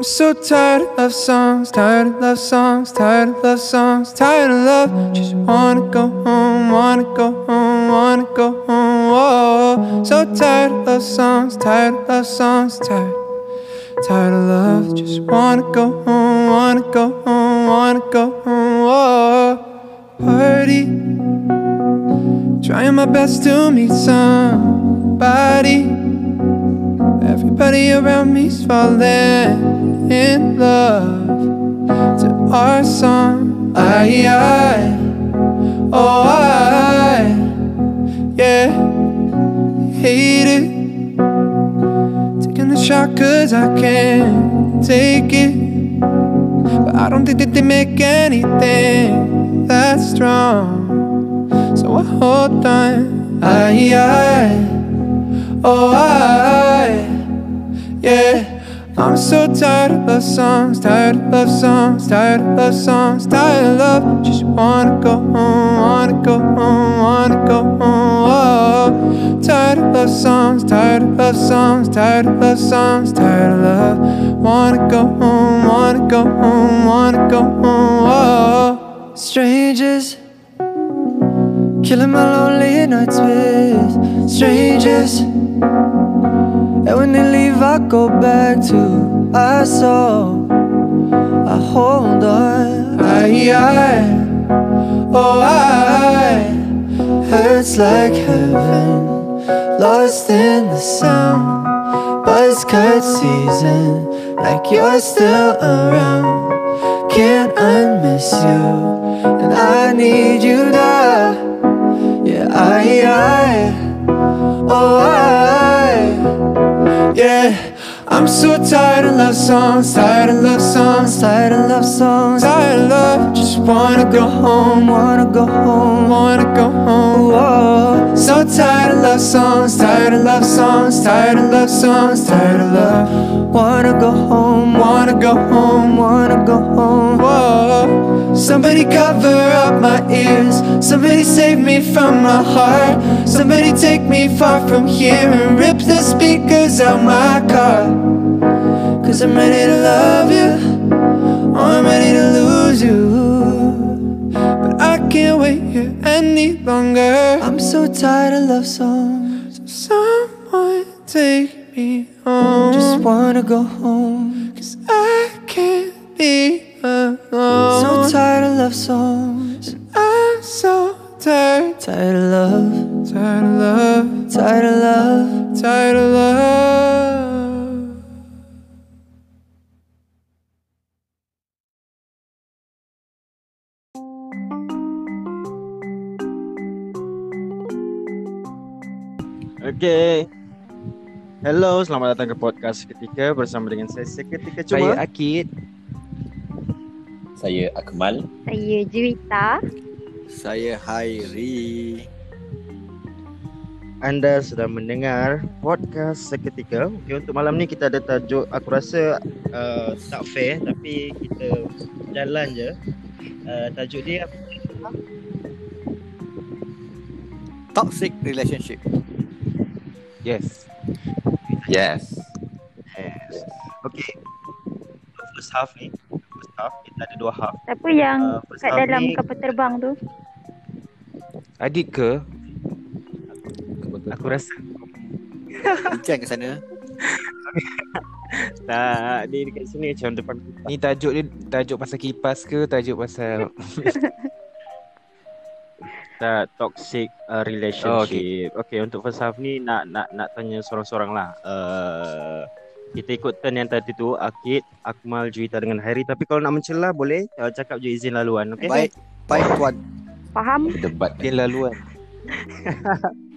I'm so tired of love songs, tired of love songs, tired of love songs, tired of love. Just wanna go home, wanna go home, wanna go home. Whoa, so tired of love songs, tired of love songs, tired, tired of love. Just wanna go home, wanna go home, wanna go home. Whoa, party. Trying my best to meet somebody. Everybody around me's falling in love to our song. I, I, oh I, yeah, hate it. Taking the shot cause I can't take it. But I don't think that they make anything that strong. So I hold on. I, I, oh I, yeah. I'm so tired of love songs, tired of love songs, tired of love songs, tired of love. Just wanna go home, wanna go home, wanna go home. Oh, tired of love songs, tired of love songs, tired of love songs, tired of love. Wanna go home, wanna go home, wanna go home. Oh, strangers. Killing my lonely nights with strangers. And when they leave, I go back to our soul. I hold on. I, I, oh, I, hurts like heaven. Lost in the sound. Buzz cut season. Like you're still around. Can't unmiss you. And I need you now. Yeah, I, I, oh, I, yeah. I'm so tired of love songs, tired of love songs, tired of love songs, tired of love. Just wanna go home, wanna go home, wanna go home. Whoa. So tired of love songs, tired of love songs, tired of love songs, tired of love. Wanna go home, wanna go home, wanna go home. Whoa. Somebody cover up my ears, somebody save me from my heart, somebody take me far from here and rip the speakers out my car. Cause I'm ready to love you, oh, I'm ready to lose you. But I can't wait here any longer. I'm so tired of love songs. So someone take me home. Just wanna go home. Cause I can't be alone. So tired of love songs. I'm so tired. Tired of love. Tired of love. Tired of love. Tired of love. Okay. Hello, selamat datang ke podcast seketika bersama dengan saya seketika Saya cuma. Akid. Saya Akmal. Saya Juwita. Saya Hairi. Anda sedang mendengar podcast seketika. Okay, untuk malam ni kita ada tajuk aku rasa uh, tak fair tapi kita jalan je. Uh, tajuk dia apa? Toxic relationship. Yes. Yes. Yes. Okay. First half ni, first half kita ada dua half. Siapa yang Uh, kat dalam ni- kapal terbang tu? Adik ke? Aku rasa Bincang ke sana. tak ni dekat sini macam depan. Ni tajuk dia tajuk pasal kipas ke tajuk pasal Tak toxic uh, relationship. Oh, okay. okay, untuk first half ni nak nak nak tanya sorang-sorang lah. Uh, kita ikut turn yang tadi tu Akid, Akmal, Juwita dengan Harry Tapi kalau nak mencela boleh uh, Cakap je izin laluan okay? Baik, baik tuan. Faham? Debat dia laluan.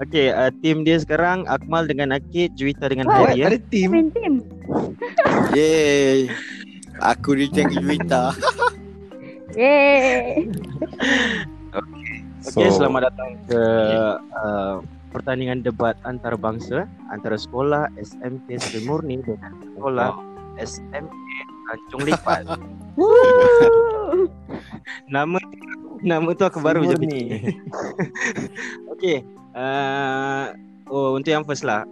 Okay, uh, team dia sekarang Akmal dengan Akid, Juwita dengan Wow. Hari ya. Ada team. Main team. Yeay. Aku reject Juwita. Yeay. Okay, selamat datang ke uh, pertandingan debat antarabangsa antara sekolah SMP Sri Murni dengan sekolah SMA Tanjung Lipat. nama nama tu aku baru je fikir. Okay, uh, oh untuk yang first lah.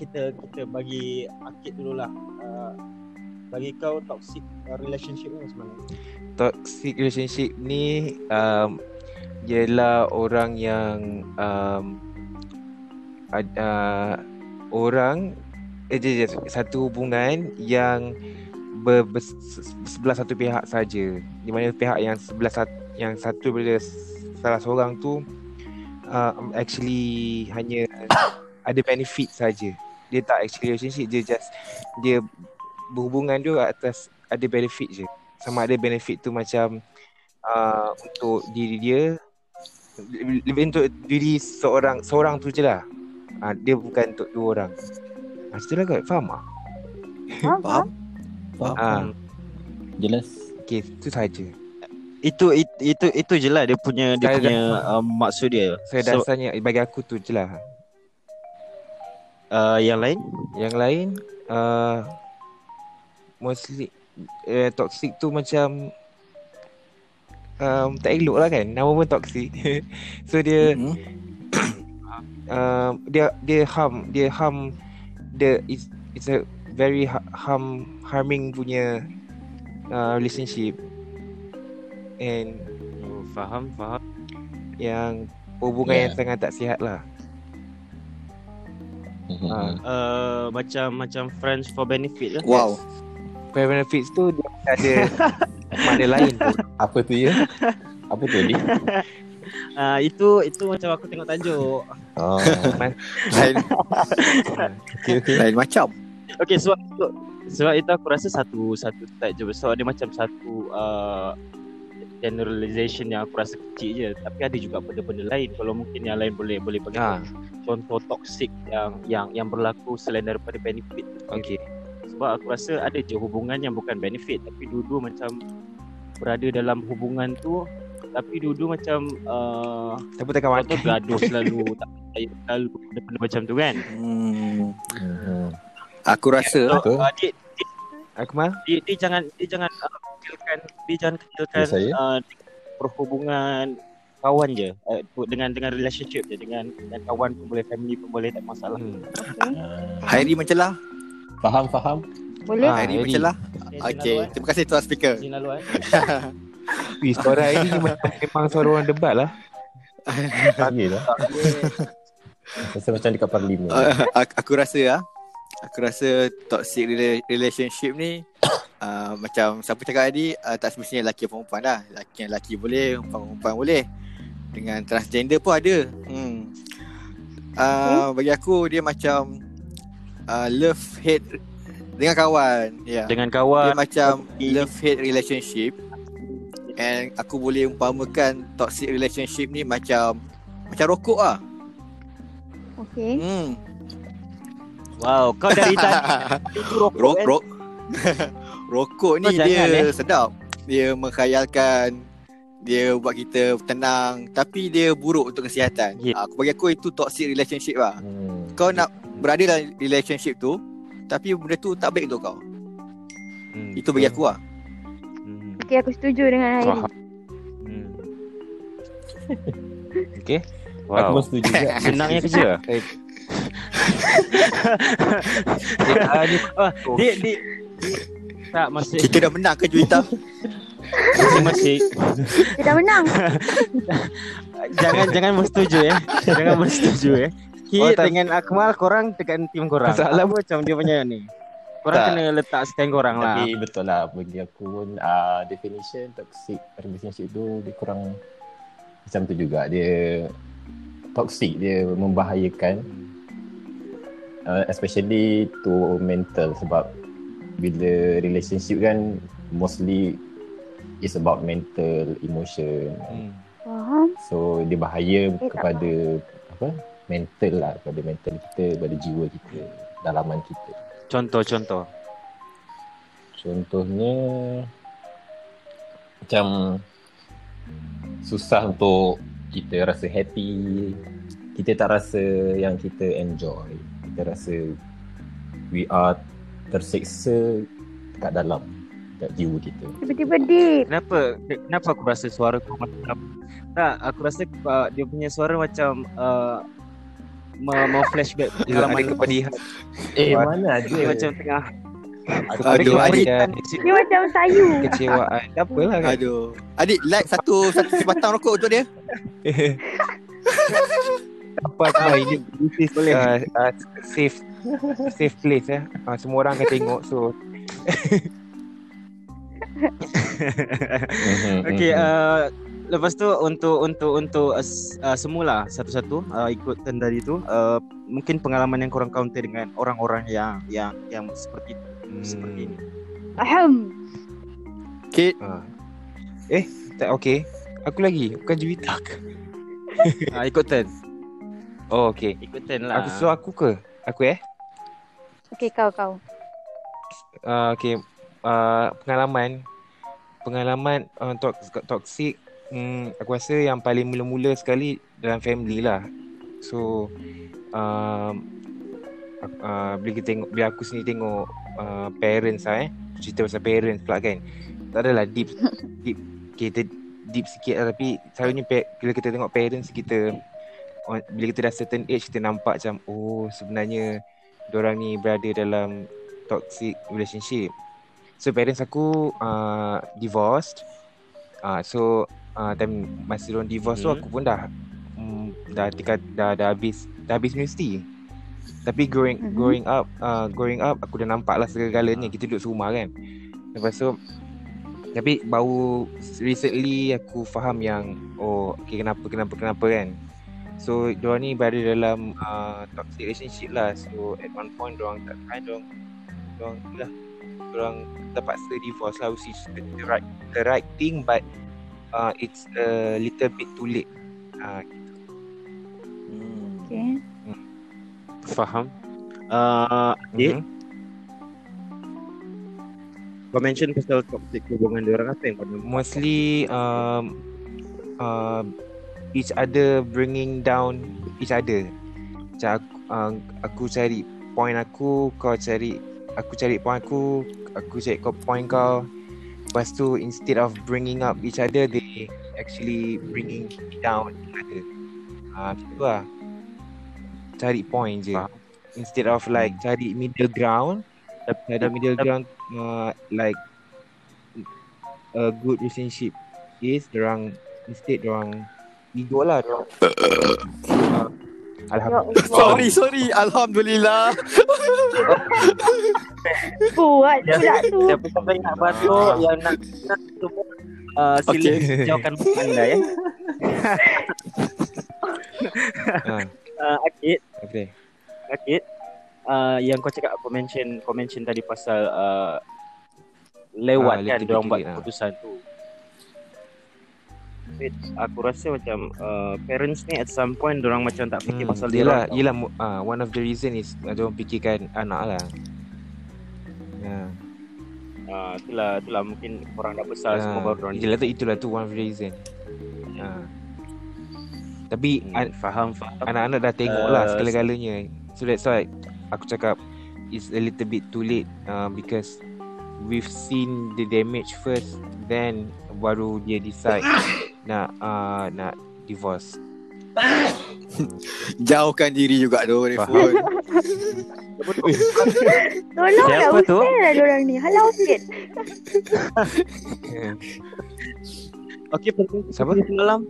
Kita kita bagi Akid dulu lah. Uh, bagi kau toxic relationship ni macam mana? Toxic relationship ni um, ialah orang yang um, ad, uh, orang eh, je, je, satu hubungan yang ber, ber, sebelah satu pihak saja. Di mana pihak yang sebelah yang satu daripada salah seorang tu um, actually hanya ada benefit saja. Dia tak actually relationship dia just dia berhubungan dia atas ada benefit je. Sama ada benefit tu macam uh, untuk diri dia lebih untuk diri seorang seorang tu je lah. Uh, dia bukan untuk dua orang. Ah, uh, lah kot, faham tak? Faham? Faham? Faham? Ah, Jelas. okay, tu saja. Itu itu itu, itu je lah dia punya dia Saya punya um, maksud dia. Saya So, dasarnya bagi aku tu je lah. uh, yang lain Yang lain uh, mostly uh, toxic tu macam um, tak elok lah kan. Nama pun toxic. so dia Hmm. um, dia dia harm dia harm the it's, it's a very ha- harm harming punya uh, relationship and oh, faham faham. yang hubungan yang Yeah. sangat tak sihat lah. Ah. Uh, macam macam friends for benefit lah. Wow. Friend benefits tu dia ada makna lain tu. Apa tu ya? Apa tu Adi? Uh, itu itu macam aku tengok tajuk. Oh, Lain, okay, okay. lain macam. Okay sebab itu sebab itu aku rasa satu satu type je. Sebab dia macam satu uh, generalization yang aku rasa kecil je. Tapi ada juga benda-benda lain. Kalau mungkin yang lain boleh boleh bagi Ha, contoh toxic yang yang yang berlaku selain daripada benefit. okey. Sebab aku rasa ada je hubungan yang bukan benefit tapi dua-dua macam berada dalam hubungan tu tapi dua-dua macam uh, takkan contoh makan? gaduh selalu tak percaya selalu benda-benda macam tu kan. Hmm. Aku rasa So, Betul. uh, dia, Akmal? dia, dia jangan dia jangan uh, kecilkan dia jangan kecilkan Ya, uh, perhubungan kawan je uh, dengan dengan relationship je dengan dengan kawan pun boleh family pun boleh tak masalah. Hmm. Ah, Hairi mencelah. Faham, faham. Boleh? Ah, Hairi Hairi. mencelah. Okay, Okey, terima kasih tuan speaker. Izin lalu eh. Wih, suara ini macam memang suara orang debat lah. Yelah. Rasa macam dekat parlimen. Uh, aku, aku rasa ah, aku rasa toxic rela- relationship ni uh, macam siapa cakap tadi uh, tak semestinya lelaki atau perempuan dah. Lelaki yang lelaki boleh, perempuan boleh. Dengan transgender pun ada. Hmm. Uh, bagi aku dia macam uh, love hate dengan kawan. Ya. Yeah. Dengan Dia kawan macam okay. love hate relationship and aku boleh umpamakan toxic relationship ni macam macam rokok ah. Okay. Hmm. Wow, kau dari tadi itu rokok Rok, kan? rok. rokok ni Kau jangan, dia eh. sedap. Dia menghayalkan dia buat kita tenang tapi dia buruk untuk kesihatan. Yeah. Aku bagi aku itu toxic relationship lah. Hmm. Kau nak berada dalam relationship tu tapi benda tu tak baik untuk kau. Hmm. Itu bagi aku lah. Hmm. Okay, aku setuju dengan Hairi. Hmm. Okay. Aku Wow. pun setuju juga. Senangnya kerja. Ah, dia, Ah, dia, dia, dia tak masih Kita dah menang ke Juwita? masih masih Dia dah menang. jangan jangan bersetuju eh. Jangan bersetuju eh. Kit Oh, tak- dengan Akmal korang tekan tim korang. Masalah Aku macam dia punya ni. Korang Tak. kena letak stand korang lah. Tapi betul lah bagi aku pun uh, definition toxic relationship tu dia kurang macam tu juga dia toxic dia membahayakan uh, especially to mental sebab bila relationship kan mostly is about mental emotion hmm. So dia bahaya Eh, kepada apa? Mental lah, kepada mental kita, kepada jiwa kita, dalaman kita. Contoh-contoh. Contohnya macam susah untuk kita rasa happy. Kita tak rasa yang kita enjoy. Kita rasa we are terseksa kat dalam kat jiwa kita. Tiba-tiba deep. Kenapa kenapa aku rasa suara kau macam tak aku rasa uh, dia punya suara macam uh, mau, mau flashback Dia ada pengalaman kepedihan. Eh Suara- mana ada dia macam tengah Aduh, adik. Dan Dia macam sayu. kecewaan. Tak apalah kan. Aduh. Adik, like satu satu sebatang rokok untuk dia. Apa apa ini this is uh, uh, safe safe place ya. Uh, semua orang akan tengok so Okay, mhm. uh, lepas tu untuk untuk untuk uh, uh, semula satu-satu uh, ikut turn tadi tu uh, mungkin pengalaman yang korang counter dengan orang-orang yang yang yang seperti seperti ini. Ahem. Kit, uh. eh tak okey. Aku lagi bukan Juwita ke? Uh, ikut turn. Oh okey. Ikut turn lah. Aku so aku ke? Aku eh? Okay, kau, kau. Uh, okay. Uh, pengalaman pengalaman uh, toxic hmm, aku rasa yang paling mula-mula sekali dalam family lah. So um, uh, bila kita tengok bila aku sendiri tengok uh, parents lah eh cerita pasal parents pula kan. Tak adalah deep deep kita deep sikit lah tapi selalunya pa- bila kita tengok parents kita on- bila kita dah certain age kita nampak macam oh sebenarnya diorang ni berada dalam toxic relationship. So parents aku uh, divorced. Uh, so uh, time masa diorang divorce tu Hmm. aku pun dah um, dah tingkat dah dah habis dah habis universiti. Tapi growing Mhm. growing up uh, growing up aku dah nampak lah segala-galanya kita duduk serumah kan. Lepas tu tapi baru recently aku faham yang oh okay, kenapa kenapa kenapa kan. So diorang ni berada dalam uh, toxic relationship lah. So at one point diorang tak tahan diorang diorang lah diorang terpaksa divorce lah which is the, the right the right thing but uh, it's a little bit too late. Uh, Okay. Faham. Uh, Adik, mhm. kau mention pasal toxic hubungan dia orang apa yang kau nampak? Mostly um, uh, each other bringing down each other. Macam aku, uh, aku cari point aku, kau cari aku cari point aku, aku cari kau point kau. Lepas tu instead of bringing up each other, they actually bringing down each other. Ah, uh, macam tu lah. Cari point je. Instead of like cari middle ground, tapi ada middle ground uh, like a good relationship is orang instead orang ego lah orang uh, Alhamdulillah. sorry, sorry. Alhamdulillah. Kuat pula tu. Siapa siapa yang nak bantu yang nak nak tu uh, sila Okay. jauhkan anda ya. Ha, Uh, Akid, okay. Akid, uh, yang kau cakap kau mention kau mention tadi pasal uh, lewat Ah, kan little dia orang buat lah. keputusan tu. But aku rasa macam uh, parents ni at some point orang macam tak fikir Hmm, pasal dia yelah, orang. yelah uh, one of the reason is uh, dia orang fikirkan anak lah. Ya. Uh, itulah itulah mungkin orang dah besar semua Uh, baru orang itulah tu itulah tu one of the reason. Uh. Tapi hmm, an- faham faham. anak-anak dah tengok lah Uh, segala-galanya. So that's why aku cakap it's a little bit too late uh, because we've seen the damage first then baru dia decide nak uh, nak divorce. Jauhkan diri juga tu dari phone. Tolong Siapa lah tu? usir lah diorang ni. Halau sikit. Yeah. Okey, penting Siapa? semalam.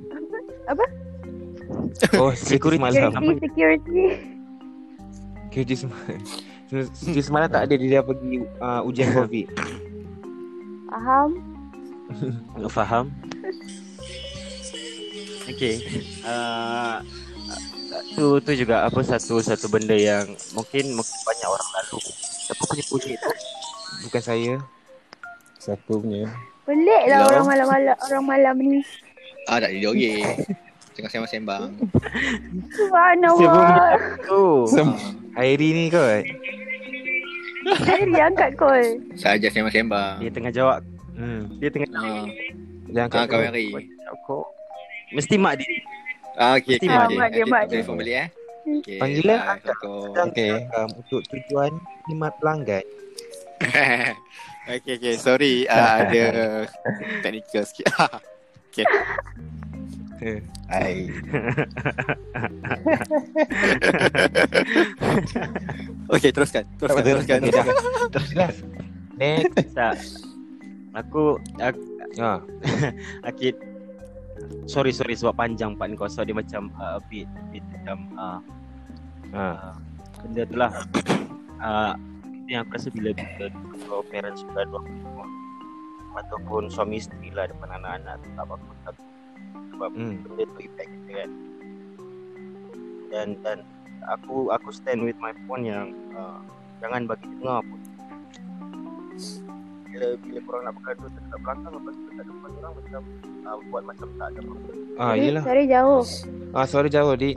Oh, security malam. Security, security. Kerja semalam. Tak ada dia pergi uh, ujian COVID. Faham? Faham. Okey. Uh, tu tu juga apa satu satu benda yang mungkin mungkin banyak orang lalu. Siapa punya bunyi tu? Bukan saya. Siapa punya? Pelik lah Hello? orang malam-malam orang malam ni. Ah, tak lagi. Tengah sembang-sembang. Subhanallah. Oh. Sem- Hairi ni kot. Dia angkat call. Saja sembang-sembang. Dia tengah jawab. Hmm. Dia tengah Ah, Dia angkat ah kau Mary. kau. Mesti mak dia. Ah, okey. Mesti okey, mak dia. Mak dia, mak dia. Telefon balik eh. Okay, Panggilan ah. Assalamualaikum. Okey. Um, untuk tujuan khidmat pelanggan. okay, okay. Sorry, uh, ada technical sikit. okay. Ai. okay, teruskan. Teruskan, teruskan. Dah. Teruslah. Next. Tak. Aku, aku Ha. Akid Sorry sorry sebab panjang part ni. Kau so dia macam uh, a bit a bit macam uh, Ha. benda tu lah. Uh, yang aku rasa bila kita kalau parents bergaduh rumah ataupun suami isteri lah depan anak-anak tu tak apa-apa tak sebab Hmm. benda tu impact kita kan. Dan dan aku aku stand with my point yang uh, jangan bagi dengar pun bila bila korang nak bergaduh dekat belakang lepas tu dekat depan orang macam uh, buat macam tak ada apa Ah, yelah. Sorry jauh. Ah, suara jauh, Dik.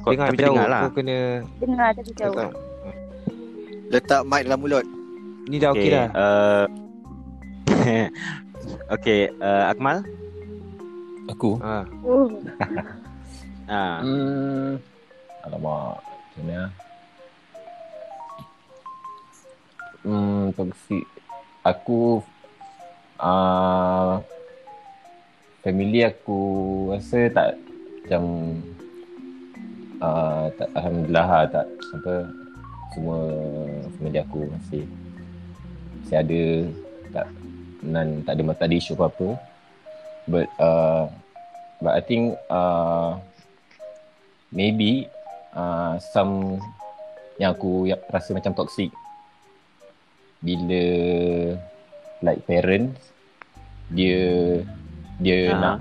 Kau Dengar tapi jauh. dengar lah Kau kena... Dengar tapi jauh. Tak, Letak mic dalam mulut. Ni dah okey dah. uh, Okay, uh, Akmal Aku. Ha. Uh, uh, Hmm. Alamak. Macam mana? Hmm, toxic. Aku uh, family aku rasa tak macam uh, tak, Alhamdulillah lah, tak apa semua family aku masih masih ada tak nan tak ada ada isu apa-apa but uh, but I think uh, maybe uh, some yang aku rasa macam toxic bila like parents dia dia Ah. nak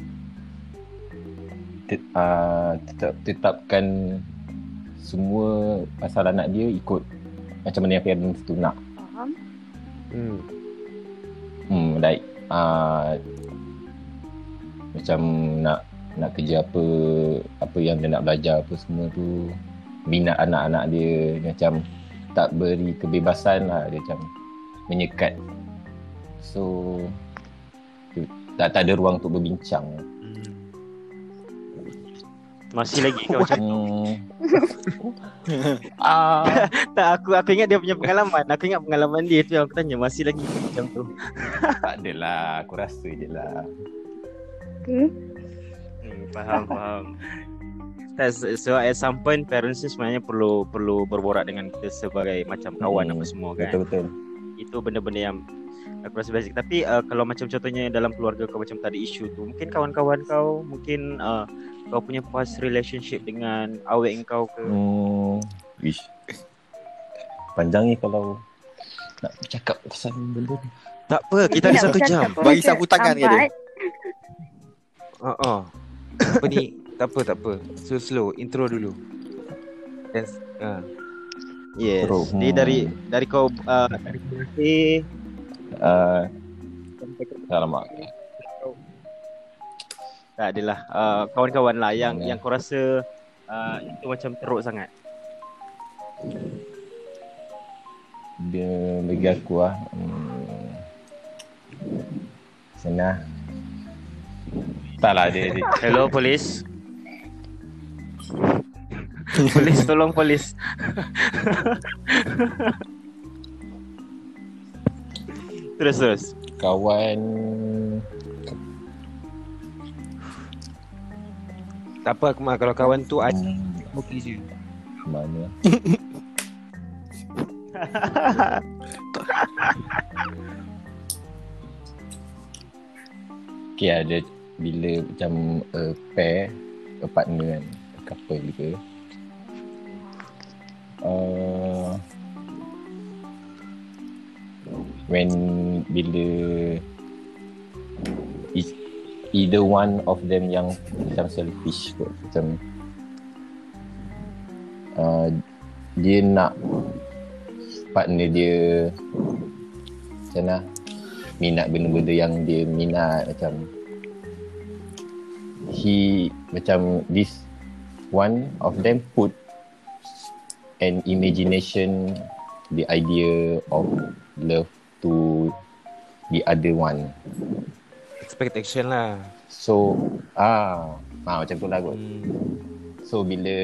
tet, uh, tetap, tetapkan semua pasal anak dia ikut macam mana yang parents tu nak faham. Hmm. hmm, like uh, macam nak nak kerja apa apa yang dia nak belajar apa semua tu minat anak-anak dia dia macam tak beri kebebasan lah dia macam menyekat. So tu- tak tak ada ruang untuk berbincang. Masih lagi kau macam hmm. ah. Tak aku aku ingat dia punya pengalaman. Aku ingat pengalaman dia tu. Yang aku tanya Masih lagi macam tu? Tak adalah. Aku rasa je lah. Okay. hmm, Faham faham. So, so at some point parents ni sebenarnya perlu perlu berborak dengan kita sebagai macam kawan Hmm, apa semua kan. betul betul Itu benda-benda yang aku rasa basic. Tapi uh, kalau macam contohnya dalam keluarga kau macam tak ada isu tu, mungkin kawan-kawan kau mungkin uh, kau punya past relationship dengan awek kau ke hmm. Wish. panjang ni kalau nak cakap pasal benda ni Tak apa, kita ada satu bercakap jam. Bagi sapu tangan ke dia? empat. Ha ah. Apa ni? tak apa, tak apa. Slow slow intro dulu. Dan ha. Yes. Teruk. Dia Hmm. dari dari kau uh, dari masih uh, alamak tak adalah uh, kawan-kawan lah yang Hmm. yang kau rasa uh, itu macam teruk sangat. dia bagi aku lah hmm, sana tak lah dia, dia Hello polis. polis tolong polis. terus terus. kawan Tak apa Akmal kalau kawan tu ada hmm, okey je. mana Okay ada bila macam a pair a partner kan a couple ke uh, when bila is either one of them yang macam selfish kot macam uh, dia nak partner dia macam mana minat benda-benda yang dia minat macam he macam this one of them put an imagination the idea of love to the other one Expectation lah. so ah, ah macam tu lah kot Hmm. So bila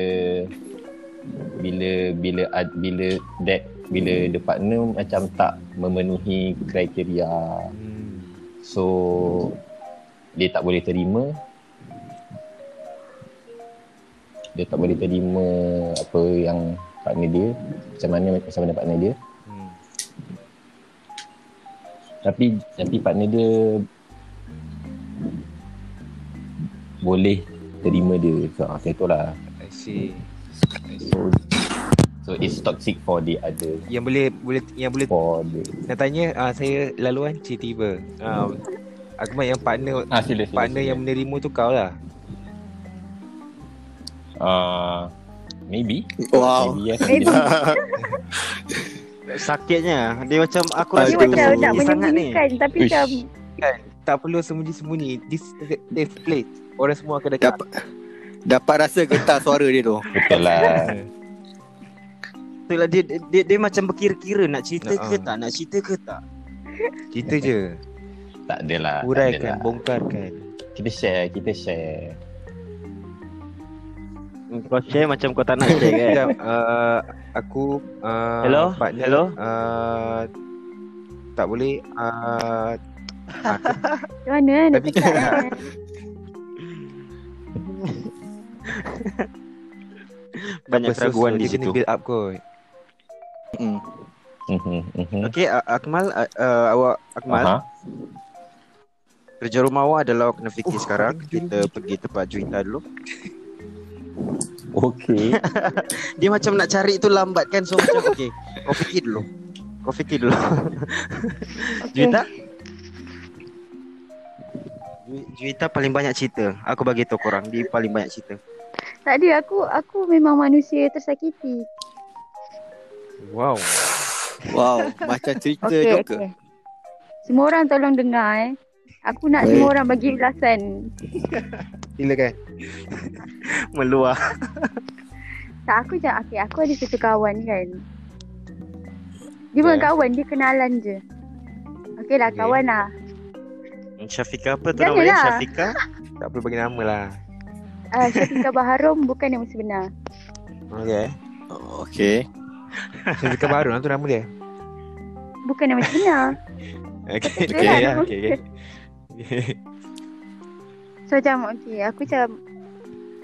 bila bila ad- bila that bila the partner macam tak memenuhi kriteria Hmm. so dia tak boleh terima dia tak boleh terima apa yang partner dia macam mana macam mana partner dia Hmm. tapi tapi partner dia boleh terima dia so, ah, macam tu lah I see. I see. so so it's toxic for the other Yang boleh boleh yang boleh for the nak tanya uh, saya laluan cik tiba. Uh, Akmal yang partner ah sila sila partner sila. yang menerima tu kau lah. uh, maybe Wow. maybe yes Maybe. Sakitnya Dia macam Aku Dia rasa Aduh. macam nak sangat ni menyembunyikan tapi Uish. macam Kan tak perlu sembunyi-sembunyi. This is a safe place. Orang semua akan dekat. Dapat dapat rasa getar suara dia tu. betul lah Itulah dia, dia, dia macam berkira-kira Nak cerita Nak, ke tak Nak cerita ke tak Cerita je. tak adalah tak Uraikan, adalah. bongkarkan. kita share kita share Kau share macam kau tak nak share kan Sekejap, uh, aku uh, Hello? partner, Hello? Uh, tak boleh uh, macam mana eh, nak Tapi cakap kan-. Banyak apa, keraguan di dia kena situ build up kot. Mhm. Okay A- Akmal uh, uh, Awak Akmal Aha. Kerja rumah awak adalah awak kena fikir Oh, sekarang Kita pergi tempat Juwita dulu Okay. Dia macam nak cari tu lambat kan So macam okay Kau fikir dulu Kau fikir dulu Okay. Juwita Ju- Juwita paling banyak cerita Aku bagi tahu korang Dia paling banyak cerita Tak ada aku aku memang manusia tersakiti. Wow. Wow, macam cerita Okey Joker. okey. Semua orang tolong dengar eh. Aku nak Baik. semua orang bagi ulasan. Silakan. Meluah Tak aku je okey aku ada satu kawan kan. Dia bukan Okay. kawan, dia kenalan je. Okey lah Okay. kawan lah. Syafiqah apa tu Jangan nama dia? lah. Syafiqah Tak perlu bagi nama lah. Uh, Syafiqah Baharom bukan nama sebenar. Okay Oh, Okey. Syafiqah Baru lah tu nama dia. Bukan nama sebenar. Okay. Betul Okay, lah, nama Okay, okay. So macam okey aku macam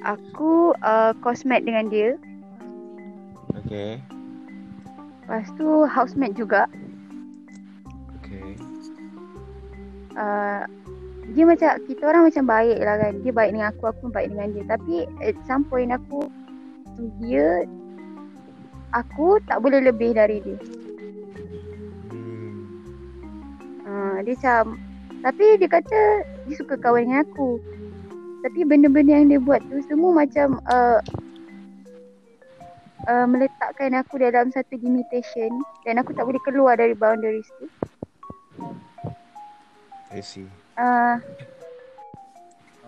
aku uh, cosmate dengan dia. Okay. Lepas tu housemate juga. Okay. uh, dia macam kita orang macam baik lah kan dia baik dengan aku aku pun baik dengan dia tapi at some point aku dia aku tak boleh lebih dari dia Hmm. uh, dia macam tapi dia kata dia suka kawan dengan aku. Tapi benda-benda yang dia buat tu semua macam uh, uh, meletakkan aku dalam satu limitation. Dan aku tak boleh keluar dari boundaries tu. I see. uh,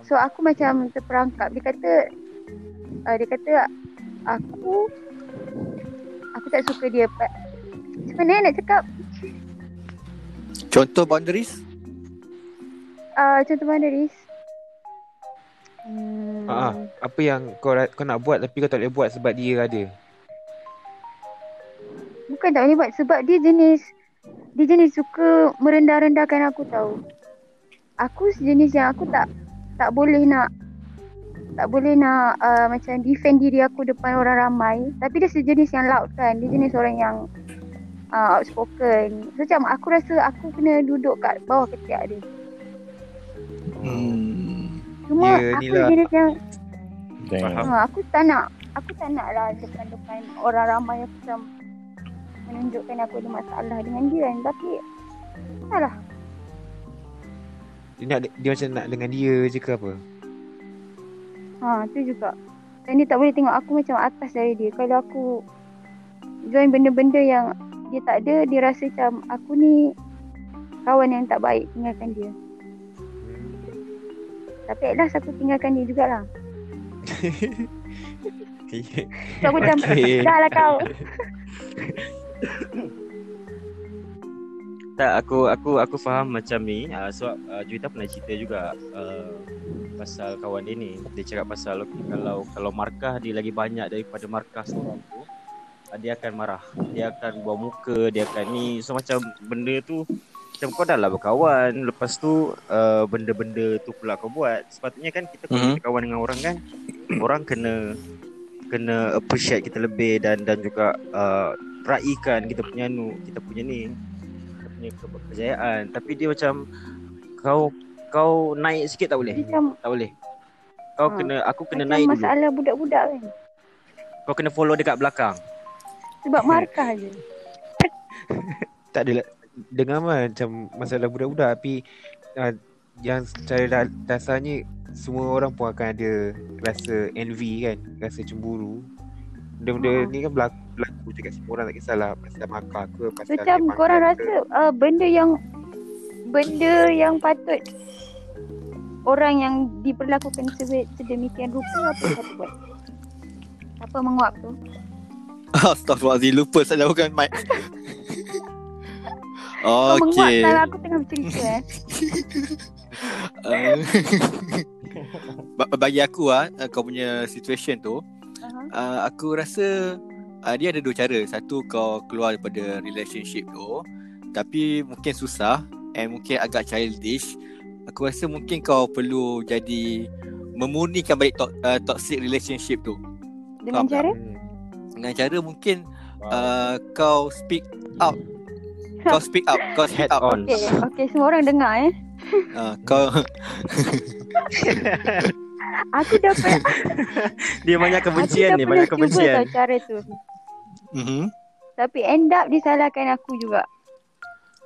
So aku macam terperangkap. Dia kata uh, Dia kata Aku Aku tak suka dia. Mana nak cakap Contoh boundaries? Uh, Contoh mana Riz hmm, Ah, ah. Apa yang kau kau nak buat tapi kau tak boleh buat sebab dia ada. Bukan tak boleh buat Sebab dia jenis Dia jenis suka Merendah-rendahkan aku tahu. Aku sejenis yang aku tak Tak boleh nak Tak boleh nak uh, Macam defend diri aku Depan orang ramai. Tapi dia sejenis yang loud kan. Dia jenis orang yang uh, Outspoken. So macam aku rasa Aku kena duduk kat bawah ketiak dia Hmm. Cuma Dia ni aku lah. jenis yang Damn. uh, Aku tak nak Aku tak nak lah Depan-depan orang ramai Aku macam Menunjukkan aku ada masalah dengan dia kan Tapi Salah Dia nak dia macam nak dengan dia je ke apa? Ha, tu juga. Dan dia tak boleh tengok aku macam atas dari dia. Kalau aku join benda-benda yang dia tak ada, dia rasa macam aku ni kawan yang tak baik tinggalkan dia. Tapi at last aku tinggalkan dia jugalah. So aku macam Okay. dah lah kau. Tak aku aku aku faham macam ni uh, sebab uh, Juwita pernah cerita juga uh, pasal kawan dia ni. Dia cakap pasal kalau kalau markah dia lagi banyak daripada markah seorang tu uh, dia akan marah. Dia akan buang muka, dia akan ni so macam benda tu macam kau dah lah berkawan lepas tu uh, benda-benda tu pula kau buat. Sepatutnya kan kita kalau Mhm. kita kawan dengan orang kan orang kena kena appreciate kita lebih dan dan juga uh, raikan kita punya nu kita punya ni kita punya ke- kejayaan tapi dia macam kau kau naik sikit tak boleh Macam tak boleh kau Ha. kena aku kena macam naik dulu masalah budak-budak kan. kau kena follow dekat belakang Sebab markah je. Tak adalah dengar macam masalah budak-budak tapi uh, yang secara da- dasarnya semua orang pun akan ada rasa envy kan, rasa cemburu. Benda-benda Ha. ni kan berlaku, berlaku je kat semua orang tak kisahlah pasal markah ke pasal Macam korang ke. rasa uh, benda yang benda yang patut orang yang diperlakukan sedemikian rupa apa yang kau buat? Apa menguap tu? Astaghfirullahaladzim lupa saya bukan mic. Kau Okey. aku tengah bercerita eh. Uh, ba- bagi aku ah uh, kau punya situation tu Uh-huh. uh, aku rasa uh, dia ada dua cara. Satu kau keluar daripada relationship tu tapi mungkin susah and mungkin agak childish. Aku rasa mungkin kau perlu jadi memurnikan balik to- uh, toxic relationship tu. Dengan Faham cara Hmm. Dengan cara mungkin uh, kau speak out. Kau speak up, kau speak Head up. on. Okay, okay semua orang dengar eh. Uh, kau Aku dah pernah dia banyak kebencian dah ni pernah banyak cuba kebencian tau cara tu. Mhm. Tapi end up disalahkan aku juga.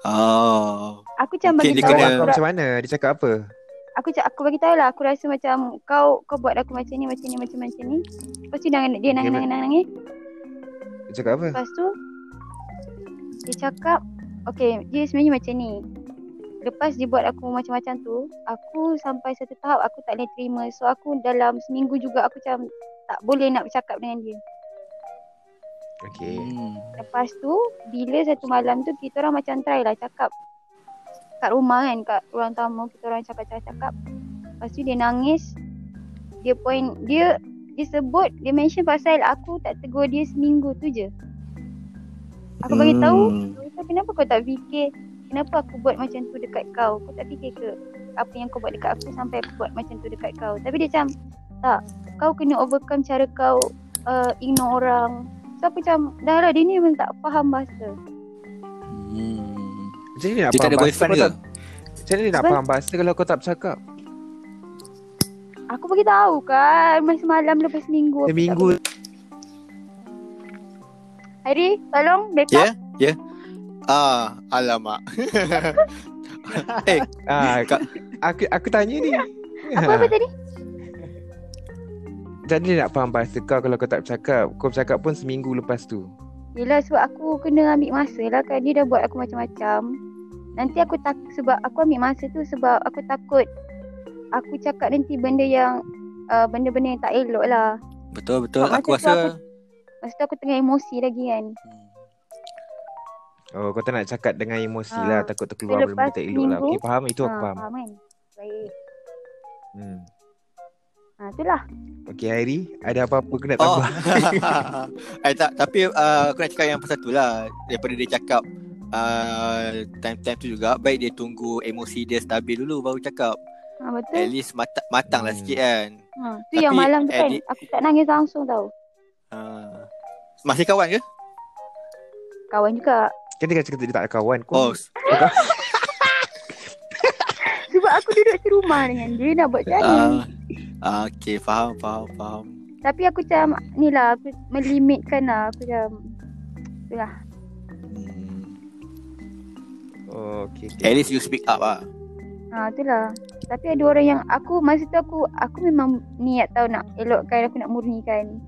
Oh. Aku macam Mungkin bagi dia tahu kena- aku, macam mana? Dia cakap apa? aku cak aku bagi tahu lah aku rasa macam kau kau buat aku macam ni macam ni macam macam ni. Lepas tu dia nangis dia nangis nangis nangis. nangis. Dia cakap apa? Lepas tu dia cakap okay dia sebenarnya macam ni. Lepas dia buat aku macam-macam tu, aku sampai satu tahap aku tak boleh terima. So aku dalam seminggu juga aku macam tak boleh nak bercakap dengan dia. Okay. Hmm. Lepas tu bila satu malam tu kita orang macam try lah cakap kat rumah kan kat ruang tamu kita orang cakap-cakap. Lepas tu dia nangis. Dia point dia dia sebut dia mention pasal aku tak tegur dia seminggu tu je. Aku bagi tahu Hmm. "Rita, kenapa kau tak fikir kenapa aku buat macam tu dekat kau? Kau tak fikir ke apa yang kau buat dekat aku sampai aku buat macam tu dekat kau? Tapi dia macam tak, kau kena overcome cara kau uh, ignore orang. So aku macam dah lah dia ni memang tak faham bahasa. Hmm. Macam mana nak Dia tak faham ada bahasa boyfriend ke? tak? Macam mana nak faham bahasa kalau kau tak bercakap? Aku bagi tahu kan masa malam lepas minggu. aku tak Seminggu boleh. Hari, tolong backup. Ya? Ya? Ah, alamak. eh, ah, Kak- aku aku tanya ni. Apa apa tadi? Mana nak faham bahasa kau kalau kau tak bercakap? Kau bercakap pun seminggu lepas tu. Yelah sebab aku kena ambil masa lah kan Dia dah buat aku macam-macam Nanti aku tak sebab aku ambil masa tu sebab aku takut Aku cakap nanti benda yang uh, Benda-benda yang tak elok lah betul betul. Masa Aku rasa aku- Masa tu aku tengah emosi lagi kan Oh, kau tak nak cakap dengan emosi Ah. lah. Takut terkeluar benda-benda tak elok lah. Okay, faham? Itu aku Ha, faham. Faham kan Baik Hmm. Ha itulah Okay, Hairi. Ada apa-apa kau nak Oh. tambah? eh tak, tapi uh, aku nak cakap yang pasal tu lah daripada dia cakap uh, time-time tu juga baik dia tunggu emosi dia stabil dulu baru cakap. ha, At Betul least mata, matang lah Hmm. sikit kan. ha, Tu Tapi yang malam tu kan Aku tak nangis langsung tau Uh, masih kawan ke? Kawan juga Kan dia cakap dia tak ada kawan. Oh, Kau Sebab aku duduk serumah dengan dia Nak buat mana uh, uh, okay, faham, faham, faham. Tapi aku macam Ni lah Aku melimitkan lah Aku macam Itulah Hmm. Oh, okay, At okay. least you speak up lah. Ha itulah. Tapi ada orang yang aku masa tu aku aku memang niat tahu nak elokkan aku nak murnikan.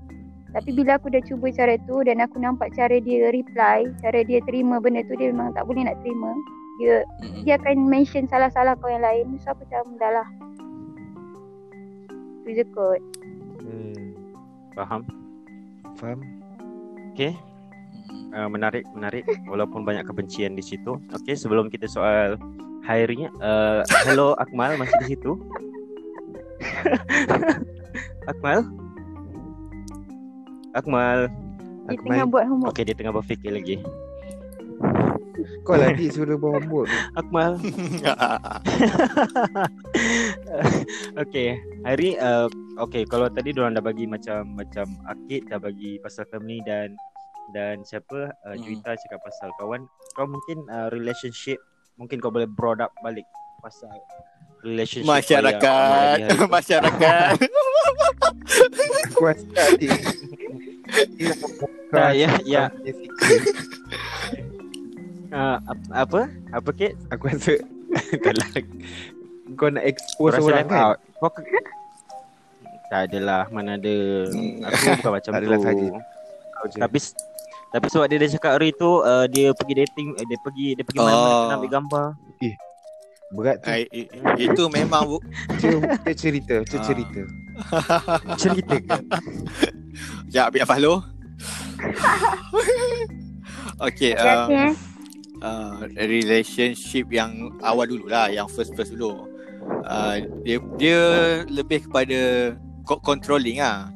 Tapi bila aku dah cuba cara tu dan aku nampak cara dia reply, cara dia terima benda tu dia memang tak boleh nak terima. dia Mm-mm. dia akan mention salah-salah kau yang lain. So aku macam dah lah. Tu je kot. Hmm. Faham? Faham? Okay. Uh, menarik, menarik. Walaupun banyak kebencian di situ. Okay, sebelum kita soal Hairi, uh, hello Akmal masih di situ? Akmal? Akmal. Dia Aku tengah buat homework. Okay, dia tengah berfikir lagi. Kau Dik suruh buat homework Akmal. okay, Hari uh, okay kalau tadi diorang dah bagi macam macam Akid dah bagi pasal family dan dan siapa uh, Hmm. Juita cakap pasal kawan. Kau mungkin uh, relationship mungkin kau boleh broad up balik pasal relationship Masyarakat. Masyarakat Kuat tak Dik Tak, ya, ya. Uh, ap- apa? Apa Kit? Aku rasa Tak lah Kau nak expose Kau orang kan. Kau ke... Tak adalah, mana ada. Aku bukan macam Tak tu. je Tapi tapi sebab dia dah cakap hari tu uh, dia pergi dating eh, dia pergi dia pergi mana-mana Oh. kena ambil gambar. Berat tu i- i- Itu memang bu- Dia, cerita Dia Ah. cerita Cerita ke? Ya ambil Fahlo Okay uh, Hati-hati eh. uh, relationship yang awal dulu lah, yang first first dulu. Uh, dia dia lebih kepada co- controlling ah.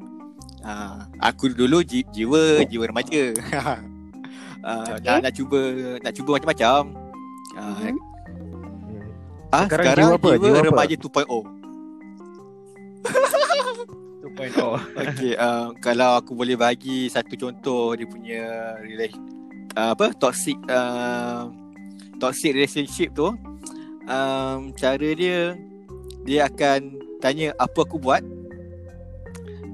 Uh, aku dulu ji, jiwa jiwa remaja. uh, Okay. nak, nak cuba nak cuba macam-macam. Uh, Mhm. Ah, Sekarang sekarang, jiwa apa? jiwa, Jiwa apa? remaja 2.0. 2.0. Okay, uh, kalau aku boleh bagi satu contoh dia punya relation uh, apa toxic uh, toxic relationship tu um, cara dia dia akan tanya apa aku buat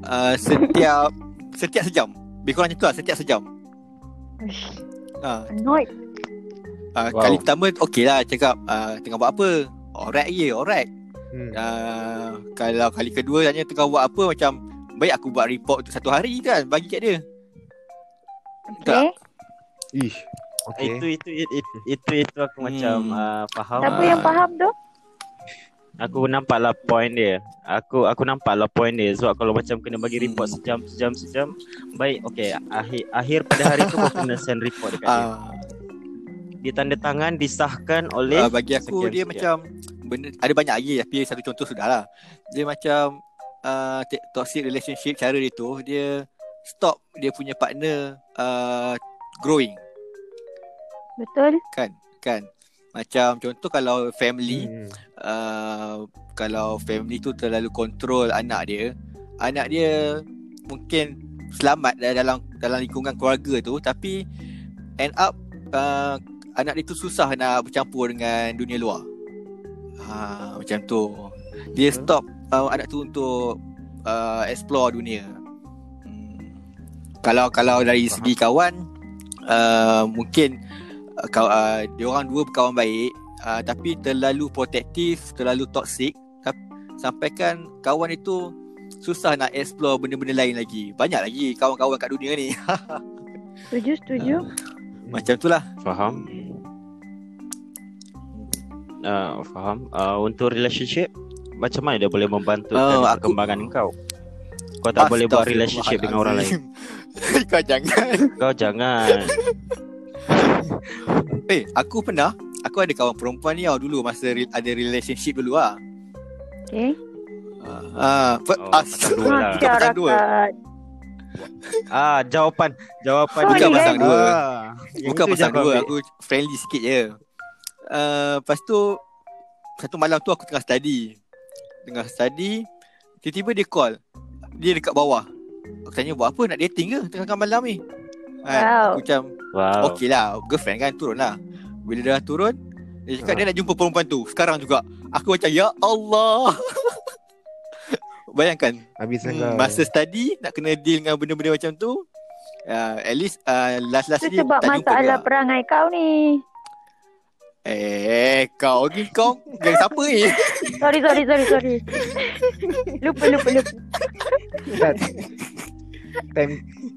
uh, setiap setiap sejam lebih kurang macam tu lah setiap sejam uh, Annoyed. Uh, Wow. kali pertama okey lah cakap uh, tengah buat apa alright je alright hmm. uh, kalau kali kedua tanya tengah buat apa macam baik aku buat report tu satu hari kan bagi kat dia Okay. Ish Okay Itu itu itu itu, itu, itu aku Hmm. macam uh, faham. Siapa yang faham tu? Aku nampak lah point dia. Aku aku nampak lah point dia. Sebab kalau macam kena bagi report sejam sejam sejam, baik okey akhir akhir pada hari tu kau kena send report dekat dia. uh, Dia tanda tangan disahkan oleh uh, bagi aku sekian- dia sekian. macam benda ada banyak lagi tapi satu contoh sudahlah dia macam uh, toxic relationship cara dia tu dia stop dia punya partner uh, growing Betul? kan kan macam contoh kalau family Hmm. uh, kalau family tu terlalu kontrol anak dia anak dia mungkin selamat dalam dalam lingkungan keluarga tu tapi end up uh, anak dia tu susah nak bercampur dengan dunia luar ha, macam tu dia stop uh, anak tu untuk uh, explore dunia hmm. kalau kalau dari Faham. segi kawan uh, mungkin uh, kau uh, dia orang dua berkawan baik uh, tapi terlalu protektif, terlalu toxic sampaikan kawan itu susah nak explore benda-benda lain lagi. Banyak lagi kawan-kawan kat dunia ni. Setuju, setuju. Macam tu lah. Faham. Uh, faham. Uh, untuk relationship macam mana dia boleh membantu Oh, uh, aku- perkembangan kau? Kau tak boleh buat relationship dengan orang lain. Kau jangan. Kau jangan. Eh, aku pernah. Aku ada kawan perempuan ni tau dulu masa re- ada relationship dulu lah. Okay. Ah, uh, Oh, ah, pasang dua lah. pasang dua. Ah, jawapan jawapan Sorry, Bukan eh. pasang dua. Ah, Bukan pasang dua ambil. Aku friendly sikit je uh, Lepas tu Satu malam tu aku tengah study Tengah study Tiba-tiba dia call Dia dekat bawah Aku tanya buat apa nak dating ke Tengah-tengah malam ni kan? Wow. Aku macam Wow. Okey lah Girlfriend kan turun lah Bila dah turun Dia cakap Ah. dia nak jumpa perempuan tu Sekarang juga Aku macam Ya Allah Bayangkan Habis hmm, hmm, Masa study Nak kena deal dengan benda-benda macam tu uh, At least uh, Last-last ni sebab tak masalah juga. perangai kau ni. Eh, kau ni kau Gang siapa ni? Sorry, sorry, sorry, sorry. lupa, lupa, lupa. Tak Time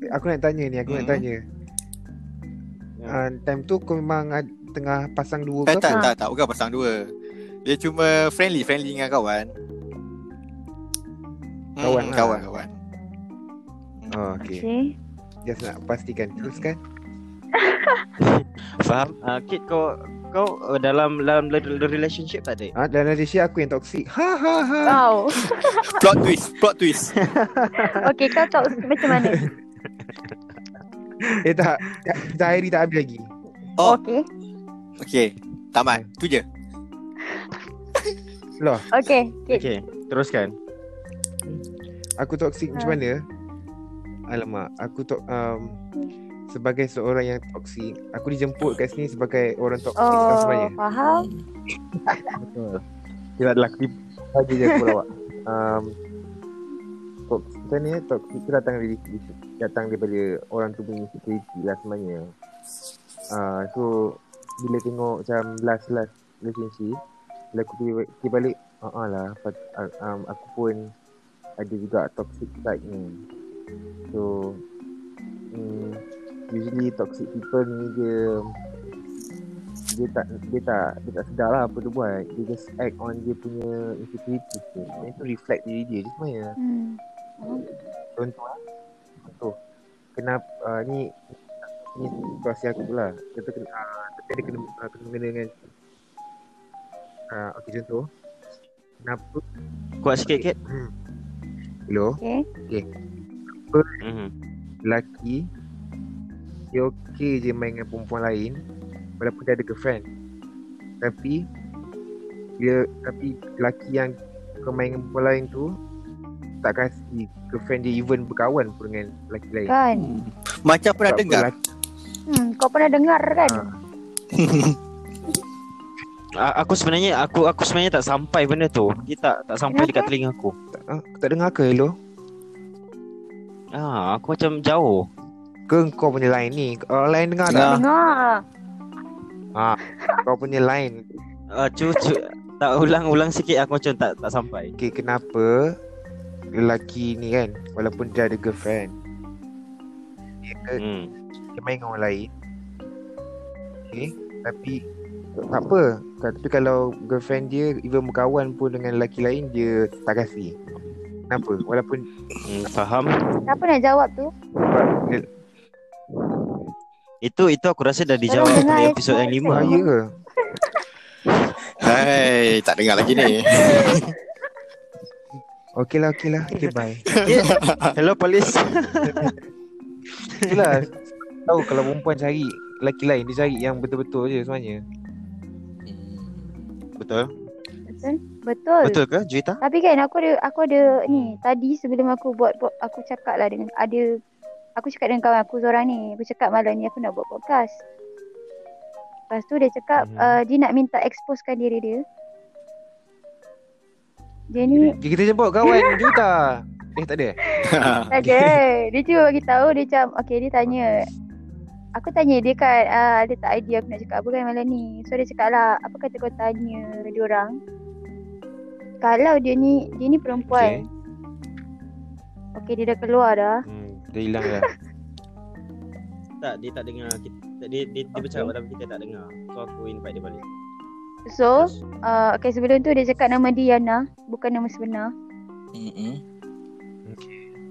Aku nak tanya ni Aku nak Hmm. tanya uh, Time tu kau memang tengah pasang dua Eh, ke tak, apa? tak, tak. Bukan pasang dua. Dia cuma friendly. Friendly dengan kawan. Kawan Hmm, lah. kawan, kawan. Oh, okay. Okay. Just nak pastikan. Teruskan. Faham? Uh, Kit kau kau uh, dalam dalam le- relationship tak ada? Ah, dalam relationship aku yang toxic. Ha ha ha. Wow. Plot twist, plot twist. okay, kau toxic macam mana? Eh tak. Zahiri tak habis lagi. Oh, Okay. okay. Tamat. Tu je. Loh, Okay. Kit. Okay, teruskan. Aku toxic macam Ha. mana? Alamak, aku to um, sebagai seorang yang toxic, aku dijemput kat sini sebagai orang toxic oh. Oh, sebenarnya. faham. Betul. Tidak adalah klip saja je aku lawak. Um, toxic macam ni, toxic tu datang dari datang daripada orang tu punya security lah sebenarnya. Uh, so bila tengok macam last last relationship, bila aku pergi, balik, ah uh lah, pat- uh, um, aku pun ada juga toxic side ni. So hmm, usually toxic people ni dia dia tak dia tak dia tak sedar lah apa dia buat dia just act on dia punya insecurity tu dan itu reflect diri dia je sebenarnya Hmm. contoh lah contoh kenapa uh, ni ni situasi aku lah kata kena uh, tapi ada kena uh, kena kena dengan uh, okey contoh kenapa Kuat sikit Kit. hmm. Hello Okay. Mhm. lelaki dia okey je main dengan perempuan lain walaupun dia ada girlfriend tapi dia tapi lelaki yang kau main dengan perempuan lain tu tak kasi girlfriend dia even berkawan pun dengan lelaki lain Kan? Macam pernah apa dengar. lelaki- Hmm, kau pernah dengar kan? Ah. Aku sebenarnya aku aku sebenarnya tak sampai benda tu. Dia tak tak sampai dekat telinga aku. Ah, Aku tak dengar ke hello Ah, aku macam jauh. ke kau punya line ni orang lain dengar tak Dengar. Dengar. ha, kau punya line Ah, cu, cu tak ulang-ulang sikit aku macam tak tak sampai. okay, kenapa lelaki ni kan walaupun dia ada girlfriend dia, Hmm. dia main dengan orang lain okay, tapi tak apa tapi kalau girlfriend dia even berkawan pun dengan lelaki lain dia tak kasi kenapa walaupun hmm faham. Siapa nak jawab tu? Itu itu aku rasa dah dijawab ya, episod yang lima. bahaya ke Hai, tak dengar lagi ni. okey lah okey lah okay bye Hello polis. Itulah Tahu kalau perempuan cari Lelaki lain Dia cari yang betul-betul je sebenarnya Betul. Betul? Betul. Betul ke Juita? Tapi kan aku ada aku ada ni tadi sebelum aku buat, buat aku cakap lah dengan ada aku cakap dengan kawan aku seorang ni. Aku cakap malam ni aku nak buat podcast. Lepas tu dia cakap Mhm. uh, dia nak minta exposekan diri dia. Dia ni kita jemput kawan juta Eh tak ada eh? tak ada. Dia cuba bagi tahu dia macam okey dia tanya Aku tanya dia kan uh, ada tak idea aku nak cakap apa kan malam ni. So dia cakap lah apa kata kau tanya dia orang. Kalau dia ni dia ni perempuan. Okey dia dah keluar dah. hmm, Dia hilang dah Tak, dia tak dengar. Kita, dia dia, dia Okay. bercakap tapi kita tak dengar. So aku invite dia balik. So uh, okay sebelum tu dia cakap nama dia Yana bukan nama sebenar. Mm-mm.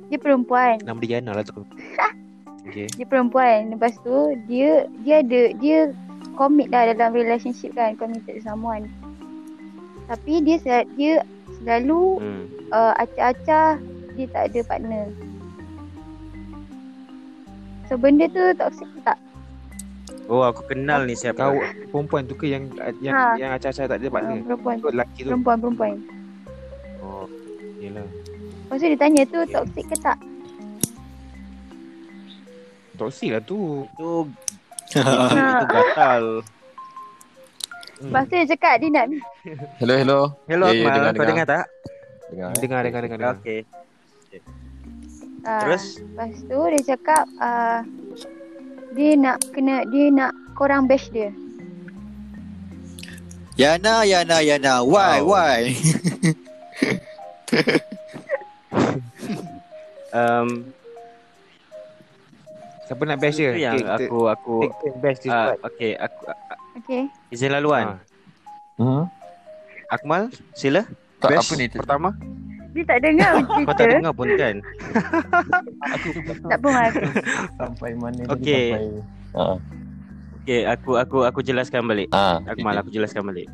Dia perempuan. Nama dia Yana lah tu Okay Dia perempuan. Lepas tu dia dia ada dia commit dah dalam relationship kan, committed to someone. Tapi dia dia selalu Hmm. uh, acah-acah dia tak ada partner. So benda tu toxic ke tak? Oh, aku kenal ni siapa. Kau perempuan tu ke yang yang Ha. yang acah-acah tak ada Uh, partner perempuan. Tu lelaki tu Perempuan perempuan. Oh Yelah Lepas tu dia tanya tu toxic ke tak? Toxic lah tu Itu itu, gatal. Lepas tu dia cakap dia nak Hello, hello. Hello ya, Akmal, dengar, kau dengar tak? Dengar. eh? Dengar dengar dengar, dengar. Okey. uh, Terus Lepas tu dia cakap uh, dia nak kena dia nak korang bash dia. Yana, Yana, Yana. Why, Wow. why? um Siapa nak bash dia? itu yang Okay, kita aku aku ah, part okey aku Okay. Izin laluan. Hmm? Akmal, sila. Tak, Best apa ni? pertama. Dia tak dengar Kau tak cerita. dengar pun kan? Tak pun aku. Sampai mana tadi sampai Ha. Okay, aku aku aku jelaskan balik. Ah, Akmal, aku jelaskan balik.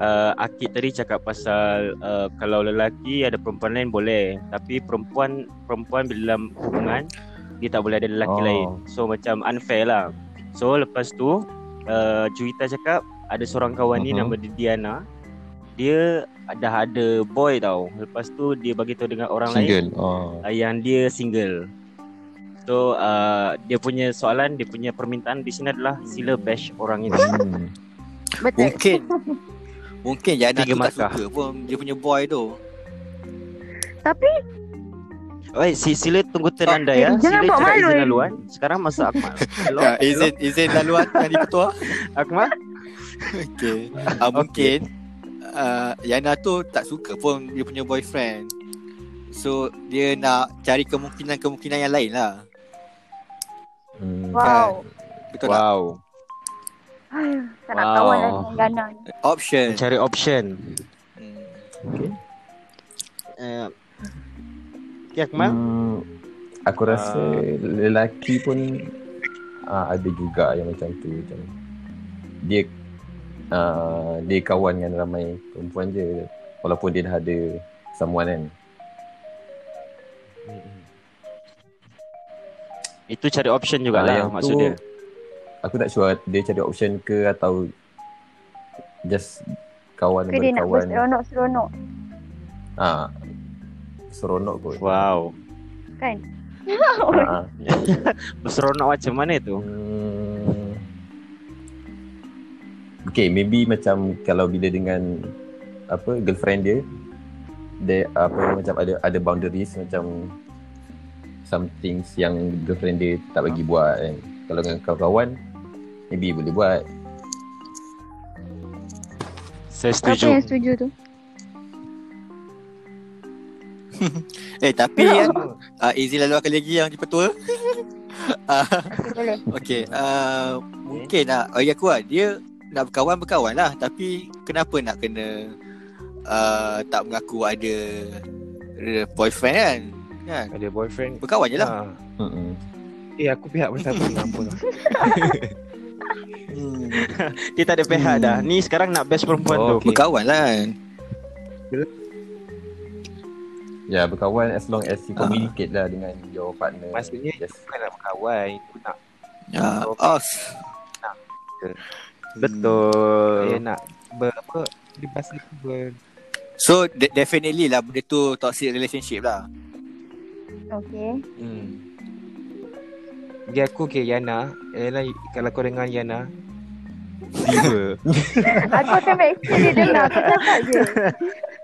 Uh, Akid tadi cakap pasal uh, kalau lelaki ada perempuan lain boleh tapi perempuan perempuan bila dalam hubungan dia tak boleh ada lelaki Oh. lain so macam unfair lah so lepas tu uh, Juwita cakap ada seorang kawan ni Mhm. nama dia Diana dia dah ada boy tau lepas tu dia bagi tahu dengan orang lain Single. Oh. uh, yang dia single. So uh, dia punya soalan, dia punya permintaan di sini adalah sila bash orang itu. Hmm. Betul. Mungkin Mungkin Tiga tu tak suka pun Dia punya boy tu Tapi Oi, si sila tunggu turn anda eh, ya. jangan Sila buat cakap malu, izin eh. laluan. Sekarang masa Akmal. Hello. Ya, izin izin laluan Tadi ketua Akmal? Okay uh, Mungkin uh, Yana tu tak suka pun Dia punya boyfriend So Dia nak cari kemungkinan-kemungkinan yang lain lah Hmm. wow. Betul tak? Wow. Ayuh, tak nak Wow. kawan lah dengan Gana ni. Option Cari option. hmm. Uh, ya Akmal? Hmm, aku rasa lelaki pun ah, ada juga yang macam tu macam dia ah, dia kawan dengan ramai perempuan je walaupun dia dah ada someone kan. Itu cari option Ah, jugalah yang maksud tu, dia. Aku tak sure dia cari option ke atau just kawan Ke dia nak berseronok-seronok Ah. Seronok kot. Wow. kan? Ah, ah. Berseronok macam mana tu? Hmm. Okay, maybe macam kalau bila dengan apa girlfriend dia, dia apa macam ada ada boundaries macam some things yang girlfriend dia tak bagi buat kan. Kalau dengan kawan-kawan, maybe boleh buat. Saya setuju. yang setuju tu? Eh tapi kan uh, Izin laluan kali lagi yang dipetua uh, Okay, boleh. Okay uh, Mungkin lah Bagi aku lah Dia nak berkawan berkawan lah Tapi Kenapa nak kena uh, Tak mengaku ada uh, Boyfriend kan Kan Ada boyfriend. Berkawan je lah Ha. Hmm. Eh aku pihak pasal apa apa lah. hmm. Dia tak ada pihak Hmm. dah. Ni sekarang nak bash perempuan Oh, tu. Berkawan lah kan Ya, berkawan as long as you Ah. communicate lah dengan your partner. Maksudnya Yes. bukan nak berkawan, itu nak ya. Oh s- Betul. saya nak ber, apa di bahasa tu ber, So de- definitely lah Benda tu toxic relationship lah Okay. hmm. Bagi aku okay Yana, Yana kalau kau dengar Yana Diva. Aku akan make sure dia dengar. Aku cakap je.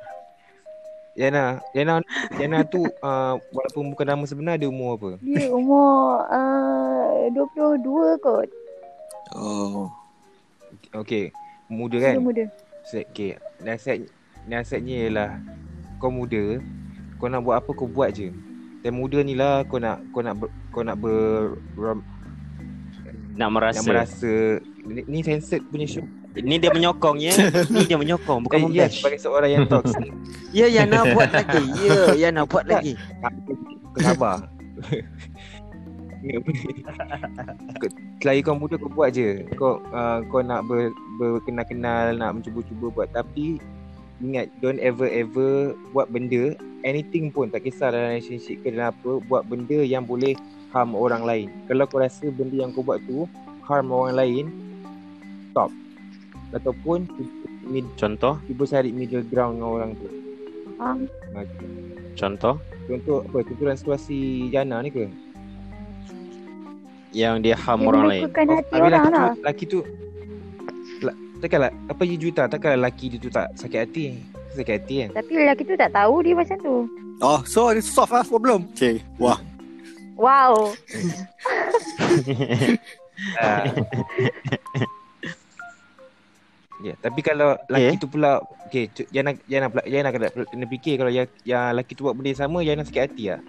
Yana, Yana Yana tu uh, walaupun bukan nama sebenar dia umur apa? Dia umur uh, 22 kot. Oh Okay, muda kan? Dia muda. So, okay, nasihat nasihatnya ialah kau muda, kau nak buat apa kau buat je. Dan muda ni lah kau nak kau nak ber, kau nak ber, rom, Nak merasa. nak merasa ni, ni censored punya show. Ni dia menyokong ya. Ni dia menyokong bukan Eh, ya, membash. sebagai seorang yang toxic. Ya, ya nak buat lagi. Ya, ya nak buat lagi. kau sabar. Selagi kau muda kau buat je. Kau uh, kau nak ber, berkenal-kenal, nak mencuba-cuba buat tapi ingat don't ever ever buat benda anything pun tak kisah dalam relationship ke dalam apa buat benda yang boleh harm orang lain. Kalau kau rasa benda yang kau buat tu harm orang lain stop. Ataupun mid, Contoh, cuba cari middle ground dengan orang tu. Faham? Okay. contoh Contoh apa? Contoh dalam situasi Jana ni ke? yang dia Dia orang lain. hati Habis orang lelaki lah. tu, lelaki tu la, Takkanlah Apa je juta Takkanlah lelaki dia tu tak sakit hati Sakit hati kan Tapi lelaki tu tak tahu dia macam tu. Oh so dia solve lah problem Okay Wah Wow. uh, Ya, tapi kalau lelaki tu pula Okay, cu- Yana, Yana, pula, Yana kena, kena fikir Kalau yang, yang lelaki tu buat benda yang sama Yana sakit hati lah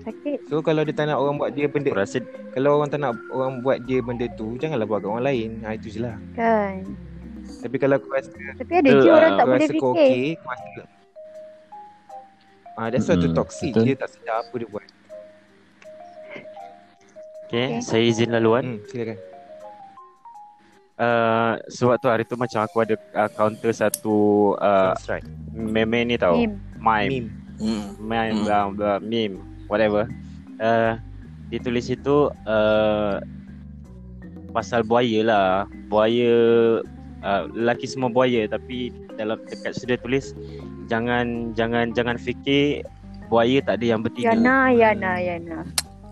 Sakit. So kalau dia tak nak orang buat dia benda Aku rasa Kalau orang tak nak orang buat dia benda tu Janganlah buat kat orang lain ha, Itu je lah Kan. Tapi kalau aku rasa Tapi ada je orang ah, tak Aku boleh kau fikir. okay Kau rasa Ah, that's why tu Mm-mm, toxic betul. Dia tak sedar apa dia buat Okay, Okay. saya izin laluan. hmm, Silakan Uh, sewaktu hari tu macam aku ada uh, counter satu uh, strike meme ni tau. Meme. Mime. Meme Hmm. Mime, Hmm. blah, blah, meme, whatever. Uh, dia tulis itu uh, pasal buaya lah. Buaya, uh, lelaki semua buaya tapi dalam dekat situ dia tulis jangan jangan jangan fikir buaya tak ada yang betina. Yana, Yana, Yana.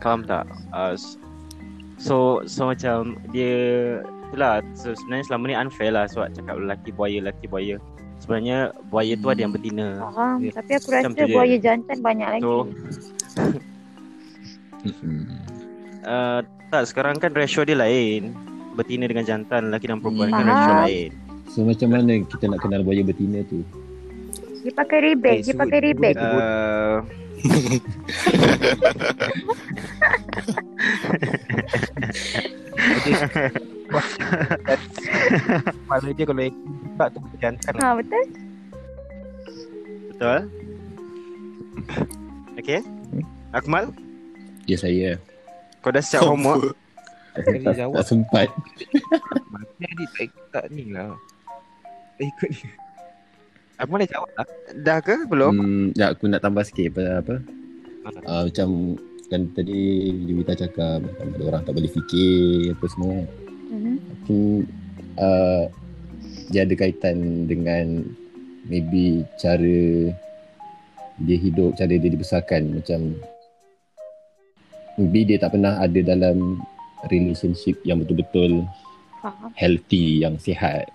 Faham tak? Uh, so so macam dia itulah so, sebenarnya selama ni unfair lah sebab cakap lelaki buaya lelaki buaya. Sebenarnya buaya tu ada yang betina. Faham. Ya. Tapi aku rasa je. buaya jantan banyak lagi. So uh, tak sekarang kan ratio dia lain. Betina dengan jantan, lelaki dan perempuan kan Faham. ratio lain. So macam mana kita nak kenal buaya betina tu? Dia pakai rebag. Eh, Dia sebut- pakai sebut- Uh, Kepala dia kalau tak tu jantan Ha, betul? betul? Okay. Akmal, Ya saya. kau dah siap homework? Tak, jawab. tak sempat. Mati adik tak, tak ni lah Tak ikut ni Akmal dah jawab lah Dah ke? Belum? Hmm, ya, aku nak tambah sikit apa, apa Ah. uh, macam kan tadi Juwita cakap macam ada orang tak boleh fikir apa semua. Mhm. Aku uh, dia ada kaitan dengan maybe cara dia hidup, cara dia dibesarkan macam maybe dia tak pernah ada dalam relationship yang betul-betul Faham. healthy, yang sihat.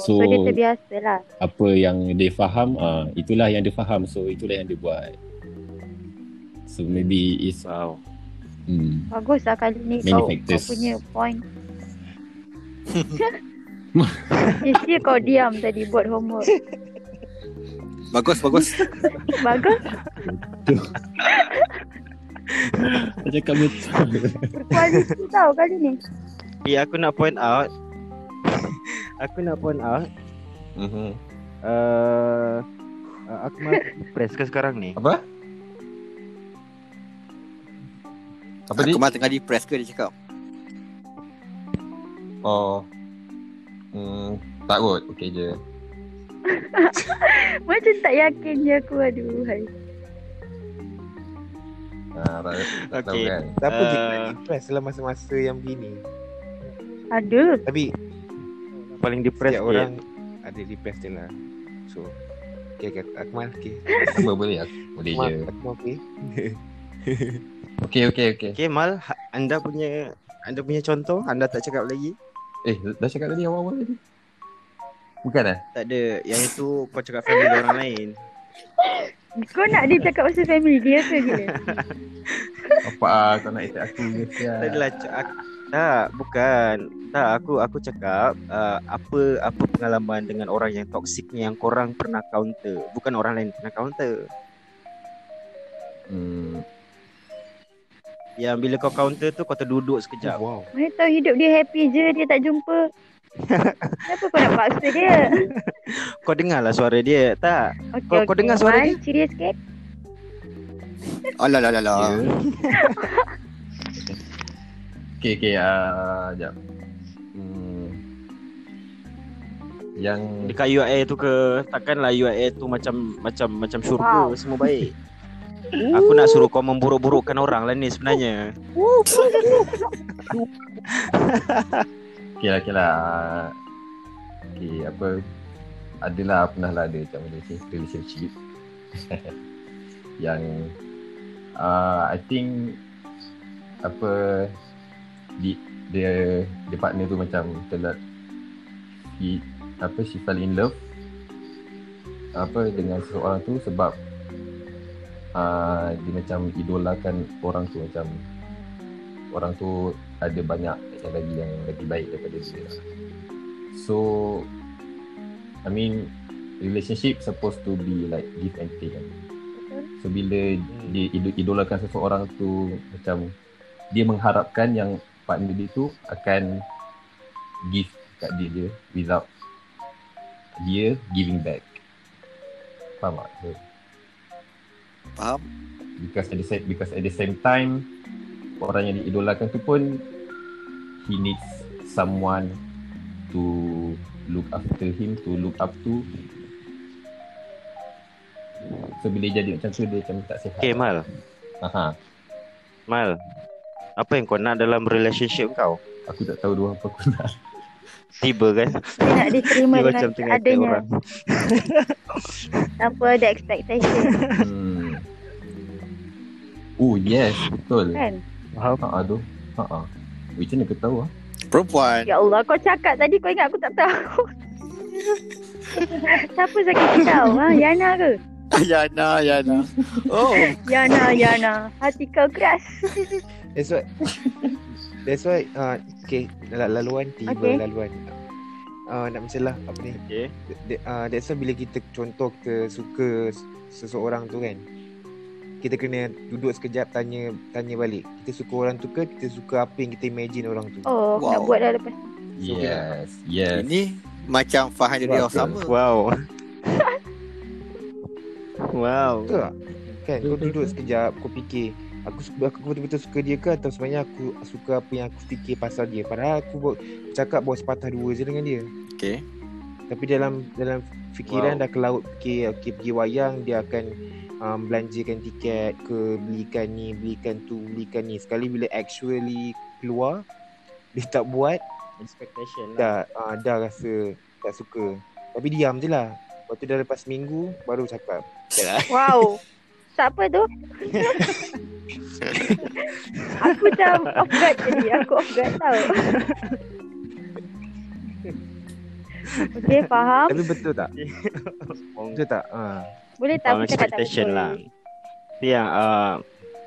So, So, dia terbiasa lah. apa yang dia faham, uh, itulah yang dia faham. So, itulah yang dia buat. So, maybe it's Wow. hmm, Bagus lah kali ni Many kau, kau punya point. Isi kau diam tadi buat homework. Bagus, bagus. Bagus. Cakap betul. Berkualiti tau kali ni. Eh, aku nak point out. Aku nak point out. Mhm. Uh, uh, aku masih press ke sekarang ni? Apa? Apa Aku malah tengah depress ke dia cakap. Oh. Hmm, tak kot. Okey je. Macam tak yakin je aku. Aduh. Hai. Ha, tak, tak tahu Okay. kan. Siapa Uh, kena depress dalam masa-masa yang begini Ada. Tapi Paling depressed setiap orang ada depress dia lah So Okay, okay Akmal okay. Apa boleh aku? Boleh Akmal, je. Akmal okay Okey, okey, okey. Okay Mal ha- Anda punya Anda punya contoh Anda tak cakap lagi Eh, dah cakap tadi awal-awal tadi. Bukan eh? Tak ada Yang itu kau cakap family orang lain Kau nak dia cakap pasal family dia ke gila? Apa ah, kau nak attack aku ke Tak adalah aku, Tak bukan Tak aku aku cakap uh, Apa apa pengalaman dengan orang yang toxic ni Yang korang pernah counter Bukan orang lain pernah counter Hmm, Yang bila kau counter tu Kau terduduk sekejap Wow Mana tahu hidup dia happy je dia tak jumpa. Kenapa kau nak paksa dia? Kau dengar lah suara dia Tak Okay, Kau- kau dengar suara dia? Ceria sikit. Alah, alah, alah. ya. Okey, okey. Ah, jap. Hmm. Yang Dekat UIA tu ke Takkanlah UIA tu macam Macam macam syurga Wow. Semua baik Aku nak suruh kau memburuk-burukkan orang lah ni sebenarnya Okey lah, okey lah. Okey, apa adalah pernah lah ada macam relationship, relationship. yang uh, I think apa di, dia dia partner tu macam telah he, apa she fell in love apa dengan seseorang tu sebab uh, dia macam idolakan orang tu macam orang tu ada banyak yang lagi yang lagi baik daripada dia. So I mean relationship supposed to be like give and take kan. So bila dia idol- idolakan seseorang tu macam dia mengharapkan yang partner dia tu akan give kat dia je without dia giving back. Faham tak? So, Faham? because at the same because at the same time orang yang diidolakan tu pun he needs someone to look after him to look up to so bila jadi macam tu dia macam tak sihat Okay Mal Aha, Mal Apa yang kau nak dalam relationship kau? aku tak tahu dua apa aku nak. Tiba kan? Nak diterima Dia dengan macam tengah adanya. orang. Tanpa ada expectation. Hmm. oh yes betul. Kan? Ha ah tu ha. Ah macam mana kau tahu ah Perempuan. Ya Allah kau cakap tadi kau ingat aku tak tahu. Siapa sakit kau ha? Yana ke? Yana, Yana. Oh, Yana, Yana. Hati kau keras That's why. That's why uh, Okay la- Laluan tiba Okay. laluan. Uh, Nak macam lah Apa ni? Okay. Uh, That's why bila kita Contoh kita suka Seseorang tu kan Kita kena Duduk sekejap Tanya Tanya balik. Kita suka orang tu ke Kita suka apa yang kita imagine orang tu? Oh wow. nak buat dah lepas. Yes yes. Ini macam Fahan jadi orang sama. Wow. Wow. Betul tak? Kan kau duduk sekejap Kau fikir Aku suka aku betul-betul suka dia ke atau sebenarnya aku suka apa yang aku fikir pasal dia. Padahal aku buat cakap bawa sepatah dua je dengan dia. Okay. Tapi dalam dalam fikiran Wow. dah ke laut okay, okay, pergi wayang dia akan um, belanjakan tiket ke belikan ni belikan tu belikan ni sekali bila actually keluar dia tak buat Expectation lah dah uh, dah rasa tak suka tapi diam je lah lepas tu dah lepas seminggu baru cakap Wow Siapa tu? aku macam off guard tadi Aku off guard tau. Okay faham? Tapi betul tak? Betul tak? Ha. Boleh tak Faham tak expectation lah. Yang uh,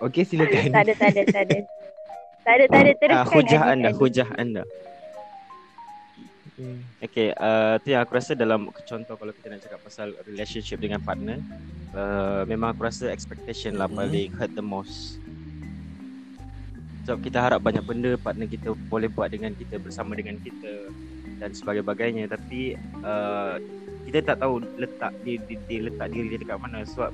okey silakan. Tak ada tak ada tak ada. Tak ada tak ada teruskan uh, Hujah anda. Hujah anda Hmm. Okay, uh, tu yang aku rasa dalam contoh kalau kita nak cakap pasal relationship dengan partner, uh, memang aku rasa expectation lah Mhm. paling hurt the most. Sebab kita harap banyak benda partner kita boleh buat dengan kita bersama dengan kita dan sebagainya tapi uh, kita tak tahu letak dia, dia, dia letak diri dia dekat mana sebab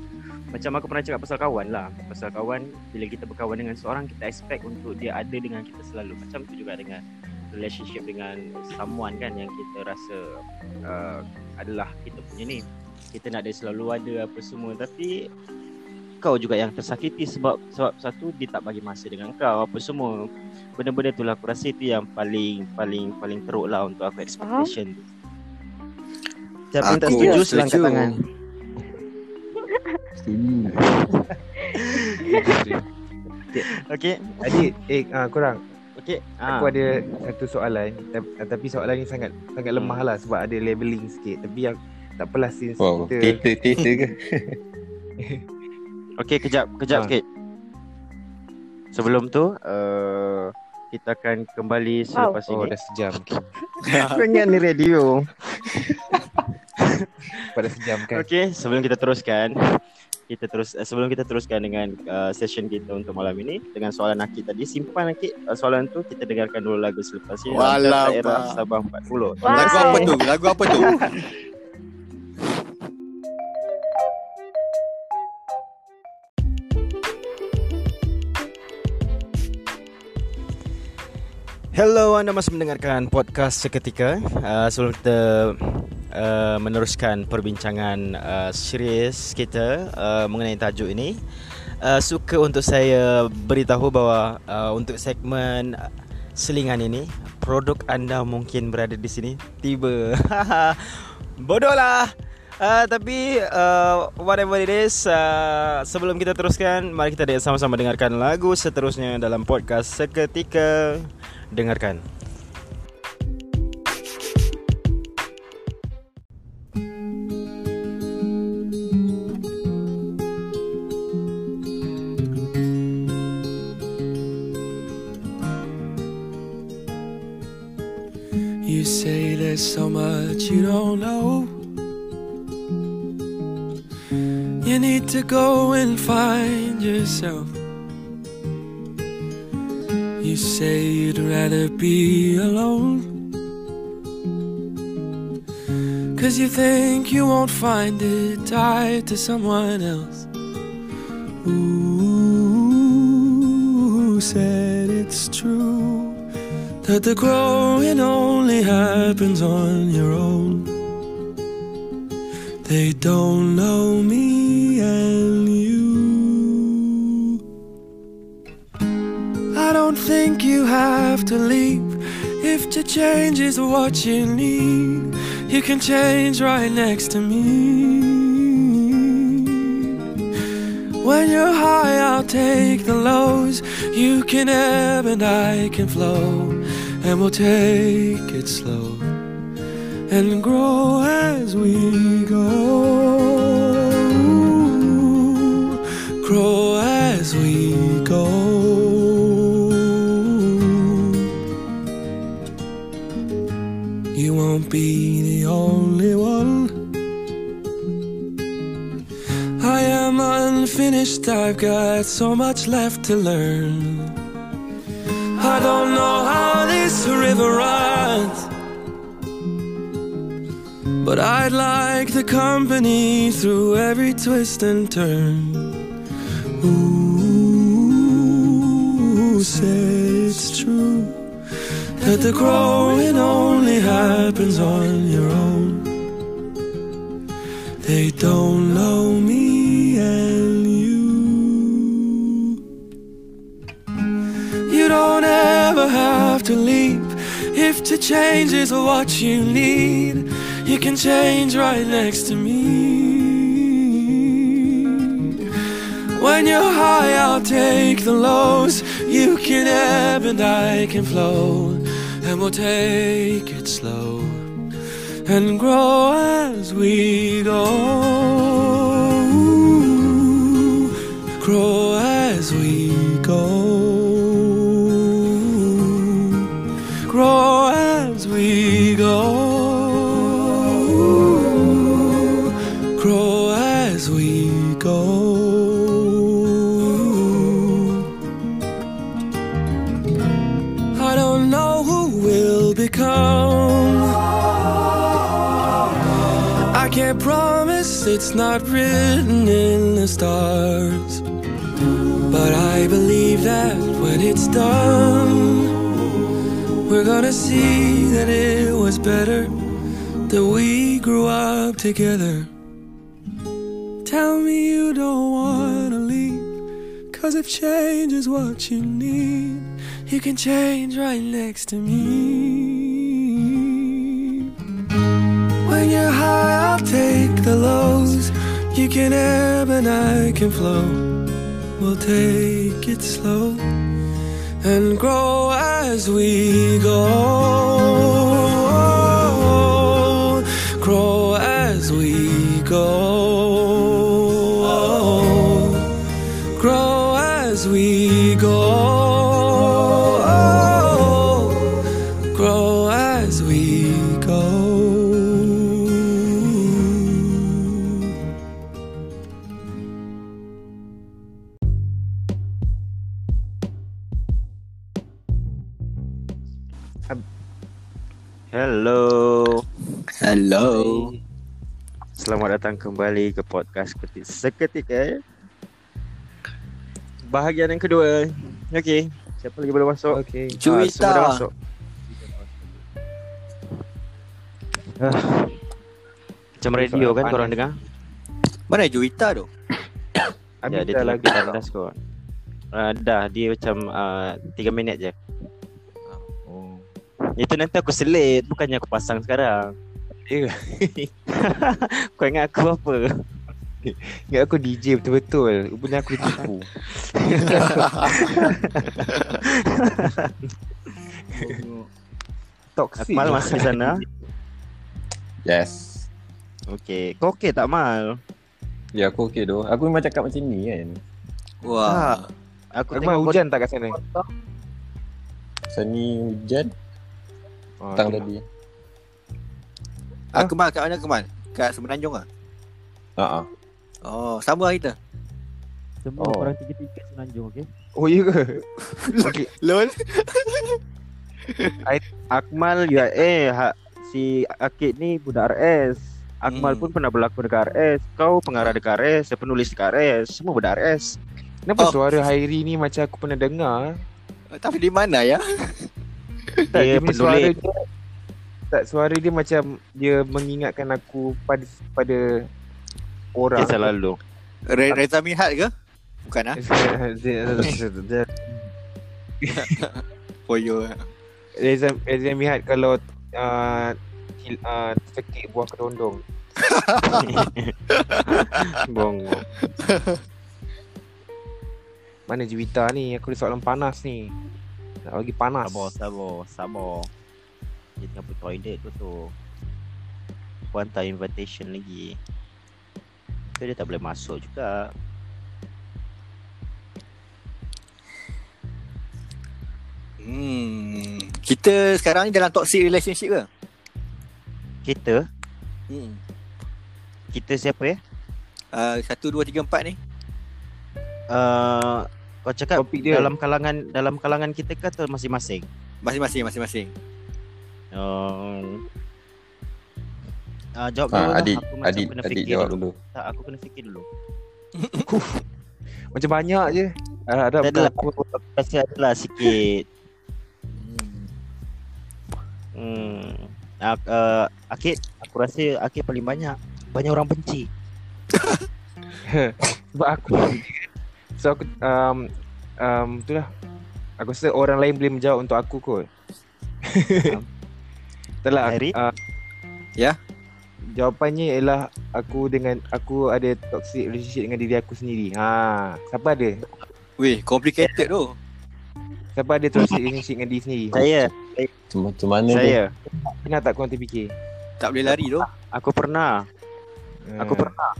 macam aku pernah cakap pasal kawan lah pasal kawan bila kita berkawan dengan seorang kita expect untuk dia ada dengan kita selalu macam tu juga dengan relationship dengan someone kan yang kita rasa uh, adalah kita punya ni. Kita nak dia selalu ada apa semua. Tapi kau juga yang tersakiti sebab sebab satu dia tak bagi masa dengan kau apa semua. Benda-benda tu lah aku rasa itu yang paling paling paling teruk lah untuk aku expectation. Tu Siapa yang tak setuju silang kat tangan. Setuju Okay Adik, eh uh, korang Okay Aku ah. ada satu soalan tap- Tapi soalan ni sangat Sangat Hmm. lemah lah Sebab ada leveling sikit Tapi yang Tak apalah since wow kita teater teater ke Okay kejap Kejap Ha. sikit Sebelum tu uh, Kita akan kembali selepas Oh ini dah sejam ingat ni radio Pada sejam kan Okay, sebelum kita teruskan, kita terus uh, sebelum kita teruskan dengan uh, session kita untuk malam ini dengan soalan Akid tadi, simpan Akid uh, soalan tu kita dengarkan dulu lagu selepas ini. Walau. Sabah 40. Wow. Lagu apa tu? Lagu apa tu? Hello, anda masih mendengarkan podcast seketika. Uh, sebelum kita uh, meneruskan perbincangan uh, serius kita uh, mengenai tajuk ini, uh, suka untuk saya beritahu bahawa uh, untuk segmen selingan ini, produk anda mungkin berada di sini. Tiba. Bodoh lah. Uh, tapi uh, whatever it is uh, Sebelum kita teruskan Mari kita sama-sama dengarkan lagu seterusnya Dalam podcast seketika Dengarkan You say there's so much you don't know. You need to go and find yourself. You say you'd rather be alone. Cause you think you won't find it tied to someone else. Ooh, said it's true that the growing only happens on your own. They don't know me and you. Think you have to leave if to change is what you need. You can change right next to me. When you're high, I'll take the lows. You can ebb and I can flow, and we'll take it slow and grow as we go. Grow as we won't be the only one. I am unfinished, I've got so much left to learn. I don't know how this river runs. But I'd like the company through every twist and turn. Ooh, say it's true that the growing only happens on your own. They don't know me and you. You don't ever have to leave if to change is what you need. You can change right next to me. When you're high, I'll take the lows. You can ebb and I can flow. And we'll take it slow and grow as we go. Grow as we go. It's not written in the stars. But I believe that when it's done, we're gonna see that it was better that we grew up together. Tell me you don't wanna leave, cause if change is what you need, you can change right next to me. You can ebb and I can flow. We'll take it slow and grow as we go. Grow as we go. Hello. Selamat datang kembali ke podcast Ketik Seketika eh. Bahagian yang kedua. Okey, siapa lagi boleh masuk? Okay. Juwita. semua dah masuk. Ah. Macam radio kan Panas. korang dengar? Mana Juwita tu? Ya, dia tengah kita atas kau. Uh, dah, dia macam uh, 3 minit je. Oh. Itu nanti aku selit, bukannya aku pasang sekarang. Ya. Kau ingat aku apa? Ingat aku DJ betul-betul. Rupanya aku tipu. Toxic. Akmal masih di sana? Yes. Okey. Kau okey tak Mal? Ya aku okey tu. Aku memang cakap macam ni kan. Wah. Aku Akmal hujan tak kat sana? Seni hujan Oh, petang okay. tadi. Ah, Kemal kat mana Kemal? Kat Semenanjung ah? Ha ah. Oh, sama lah kita. Semua Oh. korang tiga-tiga semenanjung okey. Oh ya ke? Okey. Lol. Akmal ya eh ha, si Akid ni budak RS. Akmal Hmm. pun pernah berlakon dekat RS. Kau pengarah dekat RS, saya penulis dekat RS. Semua budak RS. Kenapa Oh. suara Hairi ni macam aku pernah dengar? Tapi di mana ya? Tak, Dia punya suara penulis. dia tak suara dia macam dia mengingatkan aku pada pada orang. Kisah lalu. Re- Reza Mihat ke? Bukan ah. Poyo. Reza Reza Mihat kalau uh, uh, cekik buah kerondong. Bongo. Mana Juwita ni? Aku ada soalan panas ni. Nak bagi panas. Sabar, sabar, sabar. Dia tengah pergi toilet tu tu. Aku hantar invitation lagi. So dia tak boleh masuk juga. Hmm. Kita sekarang ni dalam toxic relationship ke? Kita, Hmm. kita siapa ya? Uh, satu, dua, tiga, empat ni. Uh, kau cakap Topik dia. dalam kalangan dalam kalangan kita ke atau masing-masing? Masing-masing, masing-masing. Uh, uh, jawab dulu Ah, lah. adik, Aku macam adik, kena adik fikir jawab dulu. dulu. Tak, aku kena fikir dulu. Macam banyak je. Uh, ada bukan adalah, aku. aku rasa adalah sikit. Hmm. Hmm. Uh, uh, Akid, aku rasa Akid paling banyak. Banyak orang benci. Sebab aku So aku um, um, Itulah Aku rasa orang lain boleh menjawab untuk aku kot Itulah Hairi? uh, Ya? Jawapannya ialah Aku dengan Aku ada toxic relationship dengan diri aku sendiri Ha, Siapa ada? Weh, complicated tu. Siapa ada toxic relationship dengan diri sendiri? Saya, Macam, mana saya. Pernah tak korang terfikir? Tak boleh lari tu. Aku pernah. Aku Hmm. pernah.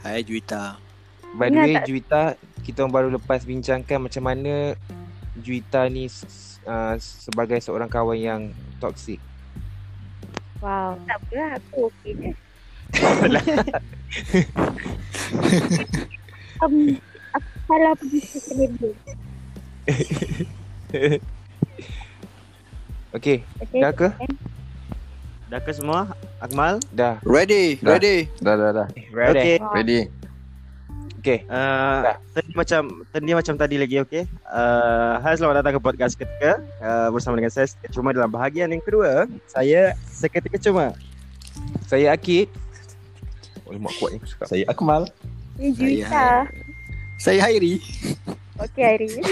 Hai Juwita. By the way Juwita Kita baru lepas bincangkan Macam mana Juwita ni uh, Sebagai seorang kawan yang Toxic Wow, tak apa lah. Aku okey je. um, aku salah pergi social media. Okay Okay? Dah ke? Dah ke semua? Akmal? Dah Ready, Dah. ready. Dah, dah, dah. Ready Okay. Ready? Okay Uh, tadi macam tadi macam tadi lagi okey. Uh, hai selamat datang ke podcast ketika uh, bersama dengan saya Seketika Cuma dalam bahagian yang kedua saya Seketika Cuma. Saya Akid Oh lemak kuat ni aku cakap Saya Akmal. Saya Juwita. Saya Hairi. Okey hari ni.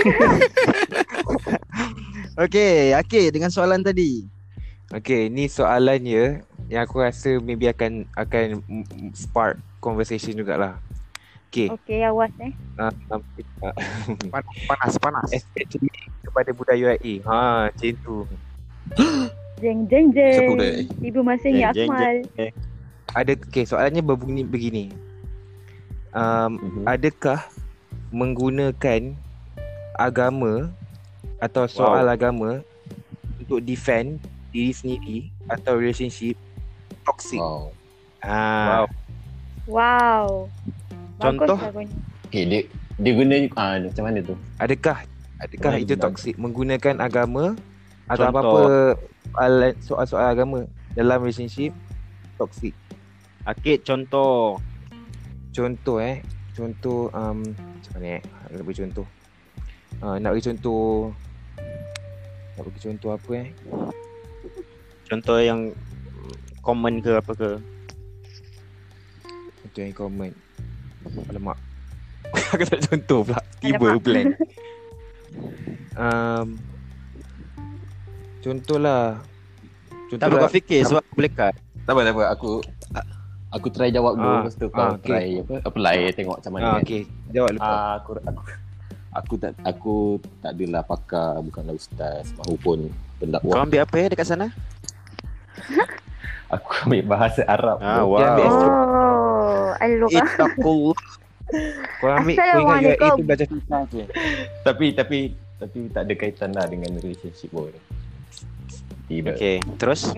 Okey, Akid dengan soalan tadi. Okay ni soalannya Yang aku rasa maybe akan Akan spark conversation jugalah Okay Okey, awas eh. uh, Panas panas. panas. Especially kepada budak UIA Ha macam tu Jeng jeng Siapa jeng. budak ni? Tiba masanya Jeng, jeng, Akmal. Ada Okay soalannya berbunyi begini um, Mhm. Adakah Menggunakan Agama Atau soal agama Untuk defend Diri sendiri Atau relationship Toxic Wow. Ah, Wow. Wow. Contoh? Okay, dia dia guna ah macam mana tu? Adakah Adakah itu toxic Menggunakan agama Atau Contoh. apa-apa soalan- Soal-soal agama Dalam relationship Toxic Akid contoh. Contoh eh Contoh um, Macam mana eh Nak bagi contoh uh, Nak bagi contoh Nak bagi contoh apa eh Contoh yang common ke apa ke? Contoh yang common Alamak Aku tak contoh pula Tiba Alamak. plan um, Contohlah Tak Contohlah apa kau fikir sebab aku boleh cut. Tak apa, tak apa. Aku aku try jawab dulu Ah, lepas tu ah, kau okay. try apa apply tengok macam mana. ah, kan. Okay Jawab lepas Ah, aku aku aku tak aku tak adalah pakar bukanlah ustaz mahupun Kau pendakwah. ambil apa ya dekat sana? Aku ambil bahasa Arab. Ah, bro. Dia ambil wow. Oh, alok ah. Ittaqullah. Kau ambil Kau ingat UAE Assalamualaikum. tu belajar fitnah je Tapi tapi tapi tak ada kaitan lah dengan relationship pun. Tiba. Okey, terus?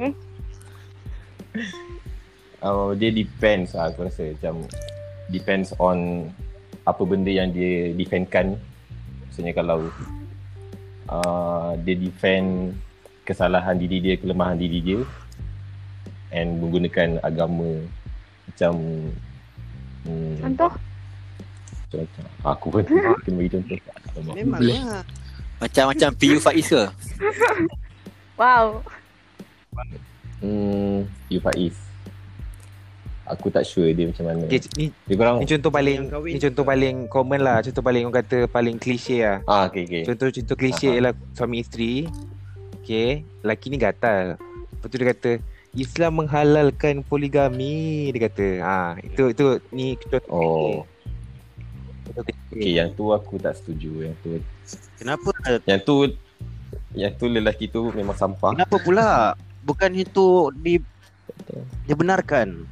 uh, dia depends lah aku rasa macam depends on apa benda yang dia defendkan maksudnya kalau uh, dia defend kesalahan diri dia kelemahan diri dia and menggunakan agama macam hmm, Contoh? contoh aku pun kena bagi contoh Memang lah. Macam-macam PU Faiz ke? Wow. hmm, you Faiz aku tak sure dia macam mana Okay, ni, dia korang ni contoh paling ni contoh ke? paling common lah. Contoh paling orang kata paling klise lah. ah okay okay Contoh-contoh klise Aha. ialah suami isteri. Okay, lelaki ni gatal. Lepas tu dia kata Islam menghalalkan poligami dia kata. Ah, itu itu ni contoh oh contoh klise. okay yang tu aku tak setuju yang tu Kenapa? yang tu yang tu lelaki tu memang sampah Kenapa pula? Bukan itu di dibenarkan.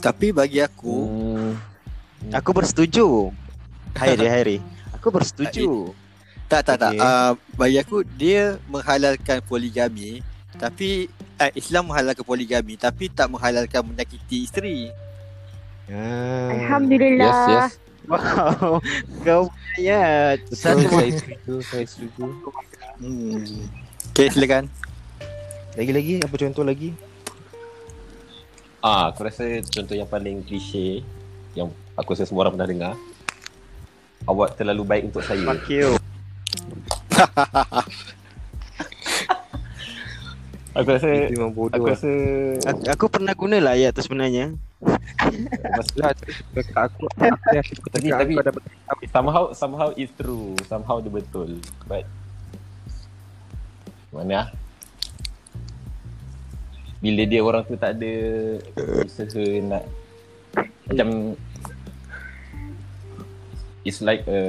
Tapi bagi aku hmm, Aku bersetuju. Hairi, Hairi. Aku bersetuju. tak tak tak Okay. uh, bagi aku dia menghalalkan poligami tapi uh, Islam menghalalkan poligami tapi tak menghalalkan menyakiti isteri. Ah, Alhamdulillah. yes yes Wow. Kau. Betul, Satu saya setuju, saya setuju. Hmm. Okay silakan. Lagi-lagi apa contoh lagi? Ah, aku rasa contoh yang paling klise yang aku rasa semua orang pernah dengar. Awak terlalu baik untuk saya. Fuck you. Aku rasa Itu memang bodoh aku lah. rasa Aku, aku pernah guna lah ayat tu sebenarnya. Lah, cakap aku aku aku Tapi- tapi- aku dapat somehow somehow it's true. Somehow dia betul. But mana ah? Bila dia orang tu tak ada usaha nak macam it's like a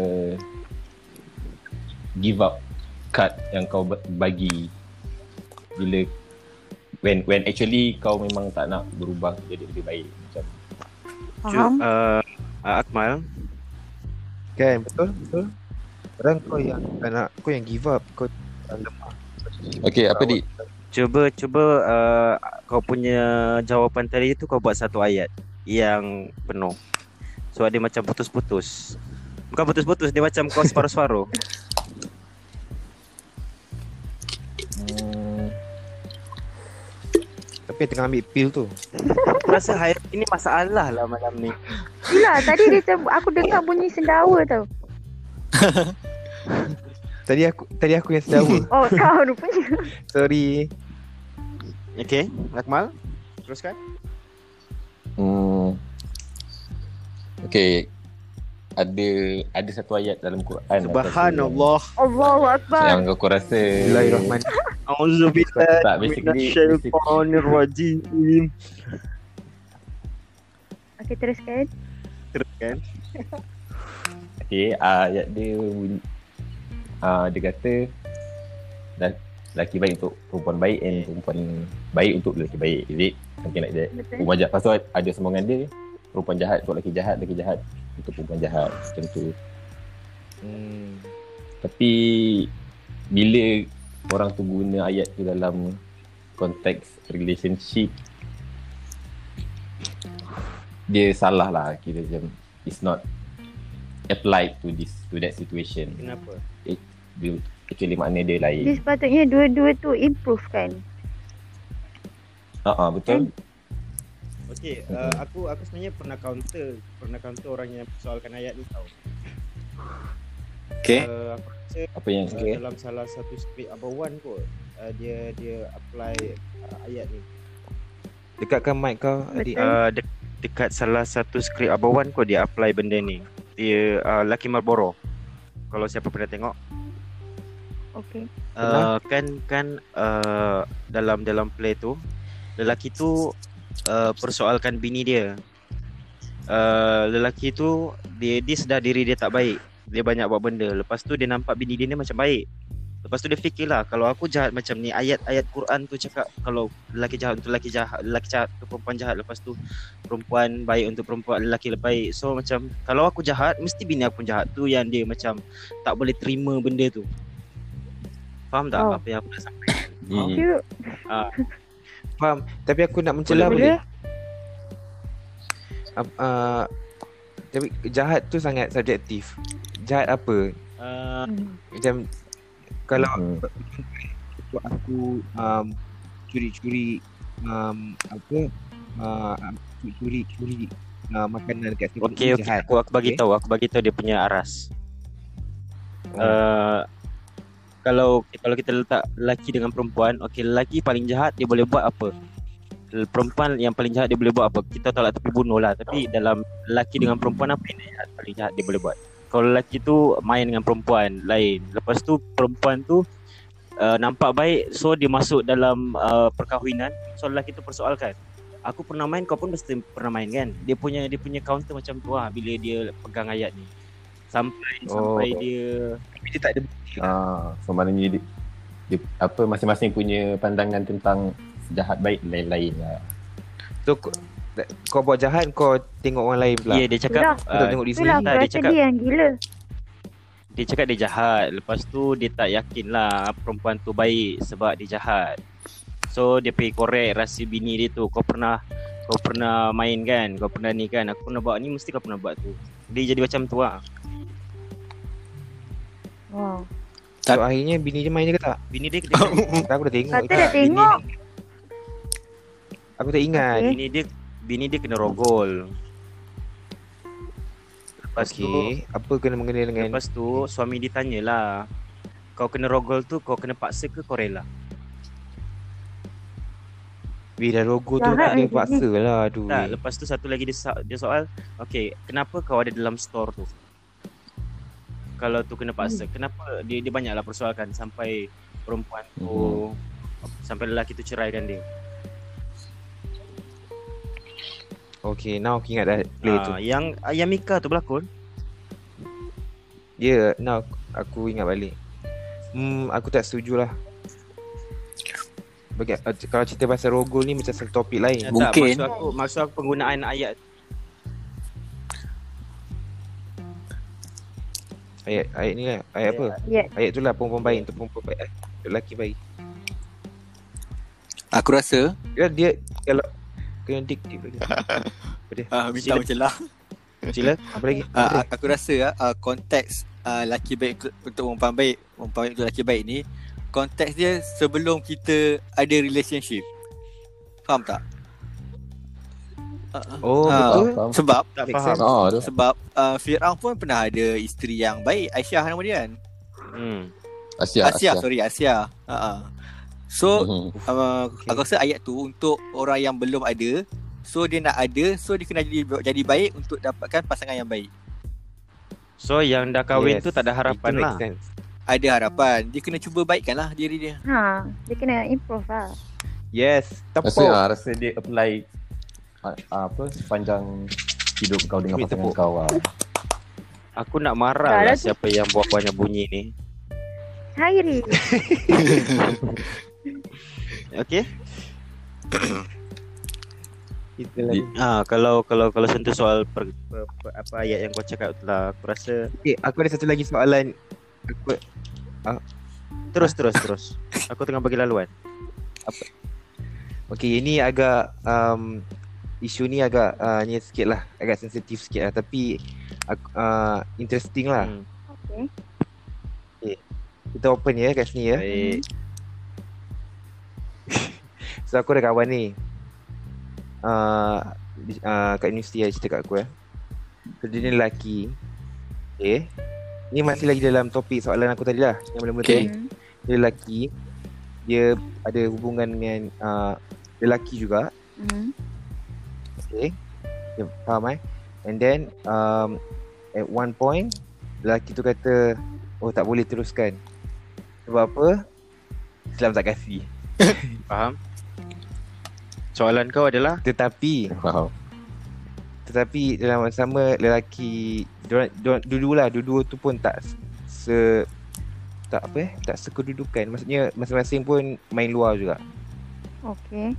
give up card yang kau ba- bagi bila when when actually kau memang tak nak berubah jadi lebih baik macam Faham? uh, uh, Akmal, kan betul betul. Orang kau yang tak nak kau yang give up kau lemah. Okay, apa di? cuba cuba uh, kau punya jawapan tadi tu kau buat satu ayat yang penuh. So dia macam putus-putus. Bukan putus-putus, dia macam kau separuh-separuh. Tapi tengah ambil pil tu. Rasa hari ini masalah lah malam ni. Gila, tadi dia macam aku dengar bunyi sendawa tau. Tadi aku tadi aku yang sedawa. Oh, kau rupanya. Sorry. Okay, Akmal, teruskan. Hmm. Okay. Ada ada satu ayat dalam Quran Subhanallah. Allahu Akbar. Yang aku rasa Bismillahirrahmanirrahim. Auzubillahi Tak, basically- minasyaitonirrajim. Okay, teruskan. Teruskan. Okay, uh, ayat dia uh, dia kata dan lelaki baik untuk perempuan baik and perempuan baik untuk lelaki baik. Is it? Something like that. Betul. Perempuan jahat. Lepas tu ada sambungan dia. Perempuan jahat untuk lelaki jahat. Lelaki jahat untuk perempuan jahat. Macam tu. Hmm. Tapi bila orang tu guna ayat tu dalam konteks relationship dia salah lah kira macam it's not applied to this to that situation. Kenapa? Dia actually makna dia Dia lain. sepatutnya dua-dua tu improve kan? Ha ah betul. Okay, uh, aku aku sebenarnya pernah counter, pernah counter orang yang persoalkan ayat ni tau. Okay. Uh, aku rasa Apa yang uh, okay. dalam salah satu skrip Abah Wan kot, uh, dia dia apply uh, ayat ni. Dekatkan mic kau adik. Uh, de- dekat salah satu skrip Abah Wan kot dia apply benda ni. Dia uh, Lucky Marlboro. Kalau siapa pernah tengok Okay. uh, kan kan uh, dalam dalam play tu lelaki tu uh, persoalkan bini dia. Uh, lelaki tu dia dia sedar diri dia tak baik. Dia banyak buat benda. Lepas tu dia nampak bini dia ni macam baik. Lepas tu dia fikirlah kalau aku jahat macam ni ayat-ayat Quran tu cakap kalau lelaki jahat untuk lelaki jahat, lelaki jahat untuk perempuan jahat. Lepas tu perempuan baik untuk perempuan lelaki baik. So macam kalau aku jahat mesti bini aku pun jahat. Tu yang dia macam tak boleh terima benda tu. Faham tak Oh. apa yang aku nak sampaikan? Hmm. Cute. Faham? Tapi aku nak mencelah boleh? Boleh. Ap- uh, tapi jahat tu sangat subjektif. Jahat apa? Uh. Macam kalau Hmm. buat aku um, curi-curi um, apa uh, curi curi uh, makanan dekat sini okay, okay. jahat. Aku, aku bagi tahu, aku bagi tahu dia punya aras. Uh, kalau kalau kita letak lelaki dengan perempuan, okey lelaki paling jahat dia boleh buat apa? Perempuan yang paling jahat dia boleh buat apa? Kita tolak tepi bunuh lah. Tapi dalam lelaki dengan perempuan apa yang jahat, paling jahat dia boleh buat? Kalau lelaki tu main dengan perempuan lain. Lepas tu perempuan tu uh, nampak baik so dia masuk dalam uh, perkahwinan. So lelaki tu persoalkan. Aku pernah main kau pun mesti pernah main kan. Dia punya dia punya counter macam tu lah bila dia pegang ayat ni. Sampai Oh. sampai dia Tapi dia tak ada bukti lah. Ah, so maknanya dia, dia, apa masing-masing punya pandangan tentang jahat baik lain-lain lah. So kau, kau buat jahat kau tengok orang lain pula. Ya dia cakap Itulah. Uh, tengok diri Itulah sendiri. Tak, aku dia cakap- dia yang gila. dia cakap dia jahat. Lepas tu dia tak yakin lah perempuan tu baik sebab dia jahat. So dia pergi korek rasa bini dia tu. Kau pernah kau pernah main kan? Kau pernah ni kan? Aku pernah buat ni mesti kau pernah buat tu. Dia jadi macam tu lah. Wow. So akhirnya bini dia main je ke tak? Bini dia dia, Tak aku dah tengok. Kata dah tengok. Aku tak ingat. Okay. bini dia bini dia kena rogol. Lepas tu Okey, apa kena mengena dengan lepas tu suami dia tanyalah. Kau kena rogol tu kau kena paksa ke kau rela? bila logo tu tak ada ni, paksa lah aduh. Tak, lepas tu satu lagi dia, dia soal, okay, kenapa kau ada dalam store tu? Kalau tu kena paksa, kenapa dia dia banyaklah persoalkan sampai perempuan tu sampai lelaki tu ceraikan dia. Okay, now aku ingat dah play tu. Ah, yang ah, yang Mika tu berlakon. Ya, yeah, now aku ingat balik. Hmm, aku tak setuju lah. Bagi, uh, kalau cerita pasal rogol ni macam satu topik lain. Mungkin. Tak, maksud aku maksud aku penggunaan ayat Ayat ayat ni lah. Ayat apa? Ya. Ayat tu lah perempuan baik untuk perempuan baik. eh, Lelaki baik. Aku rasa Ya, dia kalau kena dik dik dia. Apa dia? uh, minta Sila. mencelah. Sila, apa lagi? Apa Uh, dia? aku rasa uh, konteks uh, laki baik untuk- untuk perempuan baik, perempuan baik untuk laki baik ni konteks dia sebelum kita ada relationship. Faham tak? Uh, Oh, Ah, betul. Faham? Sebab tak faham. sense. Oh, tu. sebab uh, Fir'aun pun pernah ada isteri yang baik, Aisyah nama dia kan? Hmm. Asia, Asia, Asia. sorry Asia. Uh-uh. So Mhm. uh, aku rasa ayat tu untuk orang yang belum ada So dia nak ada So dia kena jadi jadi baik Untuk dapatkan pasangan yang baik So yang dah kahwin Yes, tu tak ada harapan lah. sense. Ada harapan Dia kena cuba baikkan lah diri dia Ha, dia kena improve lah. Yes, Rasa tepuk. ah, rasa dia apply ah, ah, apa sepanjang hidup kau dengan pasangan tepuk. kau ah. Aku nak marah lah lah siapa yang buat banyak bunyi ni. Hairi. Okay? Kita lagi. Ah kalau kalau kalau sentuh soal per, per, per, apa ayat yang kau cakap tu lah aku rasa Okay, aku ada satu lagi soalan. Aku, terus terus terus. Aku tengah bagi laluan. okay, ini agak um, isu ni agak uh, ni sikit lah, agak sensitif sikit lah. Tapi uh, interesting lah. Hmm. Okay. Kita open ya kat sini ya. Baik. So aku ada kawan ni uh, uh, Kat universiti dia cerita kat aku ya So dia ni lelaki Okay Ni masih lagi dalam topik soalan aku tadi lah Yang mula-mula Okay. tadi Dia lelaki Dia ada hubungan dengan uh, Lelaki juga Hmm. Okay. Dia faham eh? And then um, At one point Lelaki tu kata Oh tak boleh teruskan. Sebab apa? Islam tak kasih. Faham? Soalan kau adalah? Tetapi Faham. Tetapi dalam masa sama lelaki diorang, diorang, dulu lah dua-dua tu pun tak se tak apa eh? Tak sekedudukan. Maksudnya masing-masing pun main luar juga. Okay.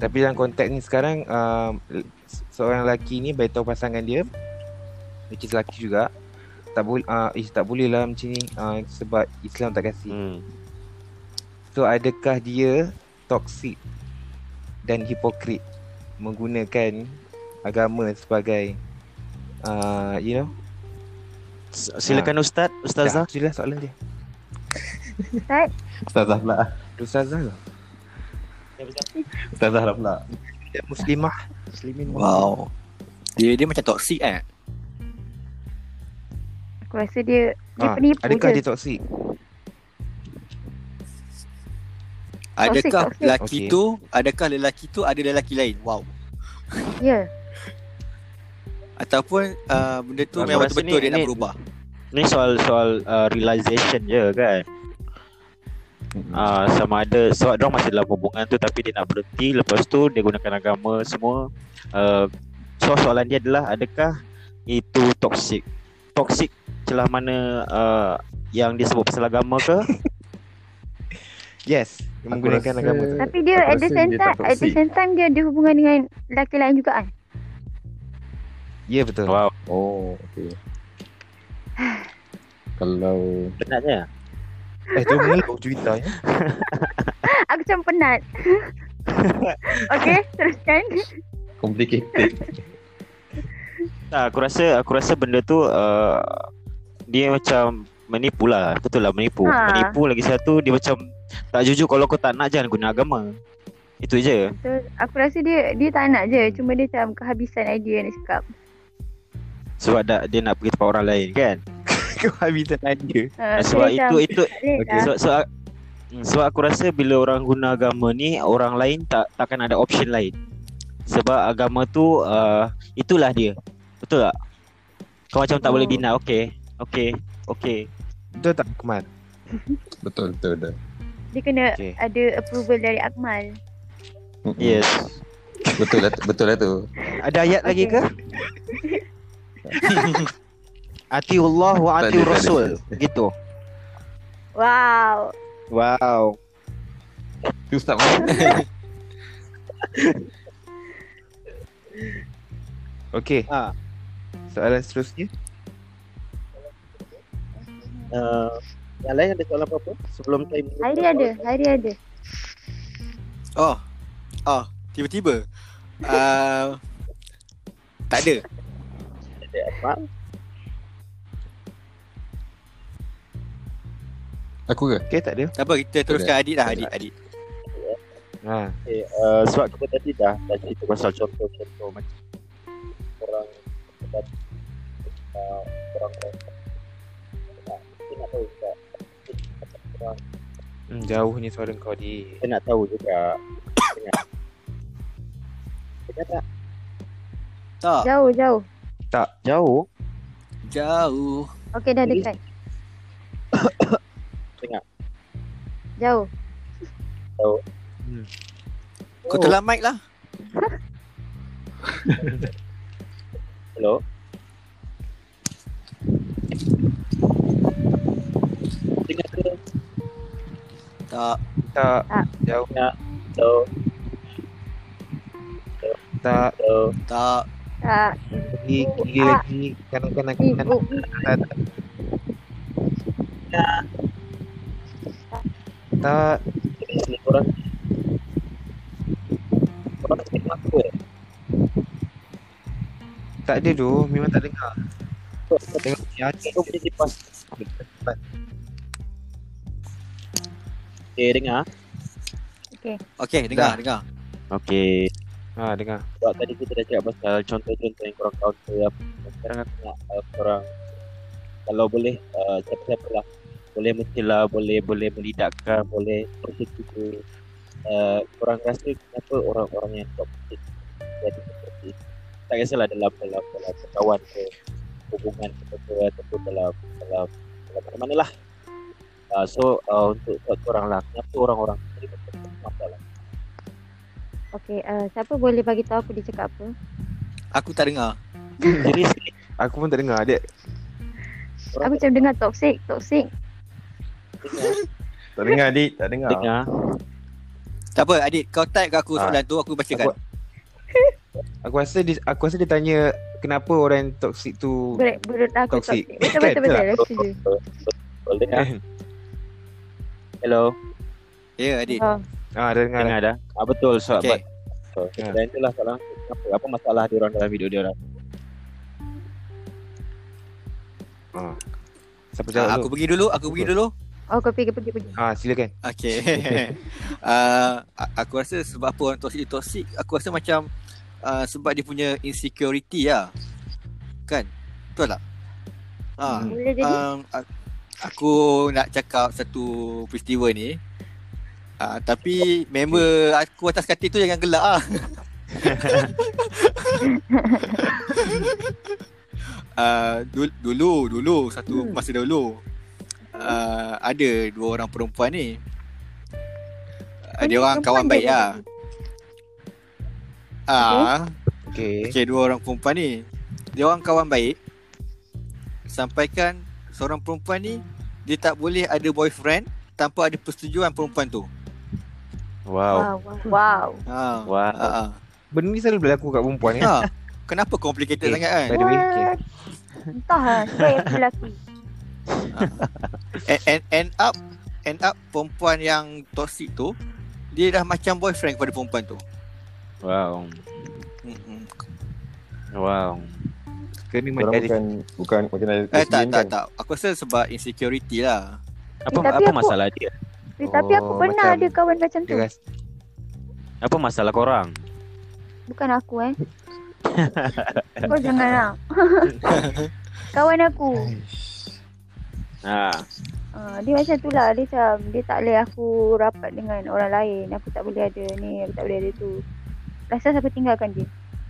Tapi dalam konteks ni sekarang um, se- seorang lelaki ni beritahu pasangan dia which is lelaki juga tak boleh uh, tak boleh lah macam ni uh, sebab Islam tak kasih hmm. so adakah dia toxic dan hipokrit menggunakan agama sebagai uh, you know Silakan Ustaz, Ustazah. Dah, itulah soalan dia. Ustaz, Ustazah pula. Ustazah lah. Ustazah lah pula. Dia muslimah. Muslimin. Wow. Dia dia macam toxic eh. aku rasa dia dia Ah, penipu adakah je. dia toksik? Adakah toxic. lelaki Okey. tu, adakah lelaki tu ada lelaki lain? Wow. Ya. Ataupun uh, benda tu Aku memang betul-betul ni- dia nak ni- berubah. Ni soal soal uh, realization je kan. Ah sama ada sebab dia masih dalam hubungan tu tapi dia nak berhenti lepas tu dia gunakan agama semua. Uh, so soalan dia adalah adakah itu toxic? Toxic celah mana uh, yang dia sebut pasal agama ke? Yes, dia Aku menggunakan rasa- agama tu. Tapi dia at the same dia time at the same time dia ada hubungan dengan lelaki lain juga kan? Ya betul. wow, Oh, okay. Kalau benarnya. Eh, tu mengeluh ceritanya. Aku macam penat. Okey, teruskan. complicated. Tak, aku rasa aku rasa benda tu uh, dia macam menipu lah. Betul lah menipu. Ha. Menipu lagi satu dia macam tak jujur kalau kau tak nak jangan guna agama. Itu je. So, aku rasa dia dia tak nak je. Cuma dia macam kehabisan idea nak cakap. Sebab dah, dia nak pergi tempat orang lain kan. Kehabisan dia. Uh, sebab itu itu okay. sebab, sebab, hmm, sebab aku rasa bila orang guna agama ni orang lain tak takkan ada option lain. Sebab agama tu uh, itulah dia. Betul tak? Kau macam tak Oh. boleh deny. Okay. Okay. Okay. Betul tak Kemal? betul, betul, betul. Dia kena Okay. ada approval dari Akmal. Yes. Betul lah, betul lah tu. Ada ayat lagi Okay. ke? Atiullah wa Tak atiur tak ada. rasul. Gitu. Wow. Wow. Tu Ustaz mana? Okey. Ah. Soalan seterusnya. Uh, yang lain ada soalan apa-apa? Sebelum time Hari ada, hari ada. Oh. Oh, tiba-tiba. Uh, tak ada. ada apa? Aku ke? Okey, tak ada. Tak apa, kita teruskan Adit lah, Adit, Adit. Ha. Okay, uh, sebab kita tadi dah dah cerita pasal contoh-contoh macam orang uh, orang orang kita nak tahu juga orang Hmm, jauh ni suara kau di. kita nak tahu juga dengar dengar tak Tak, Jauh, jauh. jauh jauh. Okey, dah dekat. Dengar. Jauh. Kau telan mic lah. hello dengar ke Tak. Tak. Tak. Jauh. hello Tak. hello Tak. Tak. Kiri, kiri Ah. lagi. Kanan, kanan, kanan. Tak. Tak. Tak. Ni korang korang tengok aku eh Tak ada tu. Memang tak dengar. Tengok ni Acik. Kau boleh kipas Okay dengar Okey, dengar, Dah. dengar. Okay Ha, dengar. Sebab tadi kita dah cakap pasal contoh-contoh yang korang counter apa. Sekarang aku nak uh, korang kalau boleh uh, siapa-siapa lah boleh mencela, boleh boleh melidakkan, boleh persekutu. Uh, korang rasa kenapa orang-orang yang toxic jadi seperti itu? Tak kisahlah dalam dalam dalam kawan ke hubungan ke ataupun dalam dalam dalam mana-mana lah. Uh, so uh, untuk buat korang lah, kenapa orang-orang terima masalah? Okey, uh, siapa boleh bagi tahu aku dia cakap apa? Aku tak dengar. Seriously, Aku pun tak dengar. Dia Aku macam dengar toxic, toxic. Tak dengar adik, tak dengar. dengar. Tak apa, Adit, kau type ke aku Ah. soalan tu, aku bacakan. aku rasa dia, aku rasa dia tanya kenapa orang toksik tu Ber, menurut aku Toxic. toxic. Betul Kan, betul betul. Aku. Hello. Ya, Adit. Oh, Ah, dah dengar. Dengar dah. Ah betul sebab Okey. okay. So, dan itulah salah apa, apa masalah dia orang dalam hidup dia orang. Ah. Siapa Ah, jawab aku dulu? pergi dulu, aku pergi dulu. Oh kau pergi pergi pergi. Ah, silakan. Okay. uh, aku rasa sebab apa orang toxic toxic, aku rasa macam uh, sebab dia punya insecurity lah. Kan? Betul tak? Ha. Boleh jadi. Um, aku nak cakap satu peristiwa ni. Uh, tapi member aku atas katil tu jangan gelak ah. uh, dulu, dulu dulu satu Hmm. masa dulu uh, ada dua orang perempuan ni. Uh, dia orang kawan baik lah. Ah, Okay. okay, dua orang perempuan ni. Dia orang kawan baik. Sampaikan seorang perempuan ni dia tak boleh ada boyfriend tanpa ada persetujuan perempuan tu. Wow. Wow. Wow. Ha. Wow. Ha. ha. Benda ni selalu berlaku kat perempuan ya. ha. Kenapa complicated Okay. sangat kan? By the way, okay. Lah. Sebab aku lelaki. And, and, end up end up perempuan yang toxic tu dia dah macam boyfriend kepada perempuan tu. Wow. Mm-mm. Wow. Kena macam bukan bukan macam Eh tak tak kan? tak. Aku rasa sebab insecurity lah. Apa Eh, apa aku- masalah dia? Eh, tapi aku Oh, pernah macam ada kawan macam tu. rasa Apa masalah korang? Bukan aku eh. Kau jangan lah. kawan aku. Ha. Uh, dia macam tu lah. Dia macam dia tak boleh aku rapat dengan orang lain. Aku tak boleh ada ni. Aku tak boleh ada tu. Rasa aku tinggalkan dia.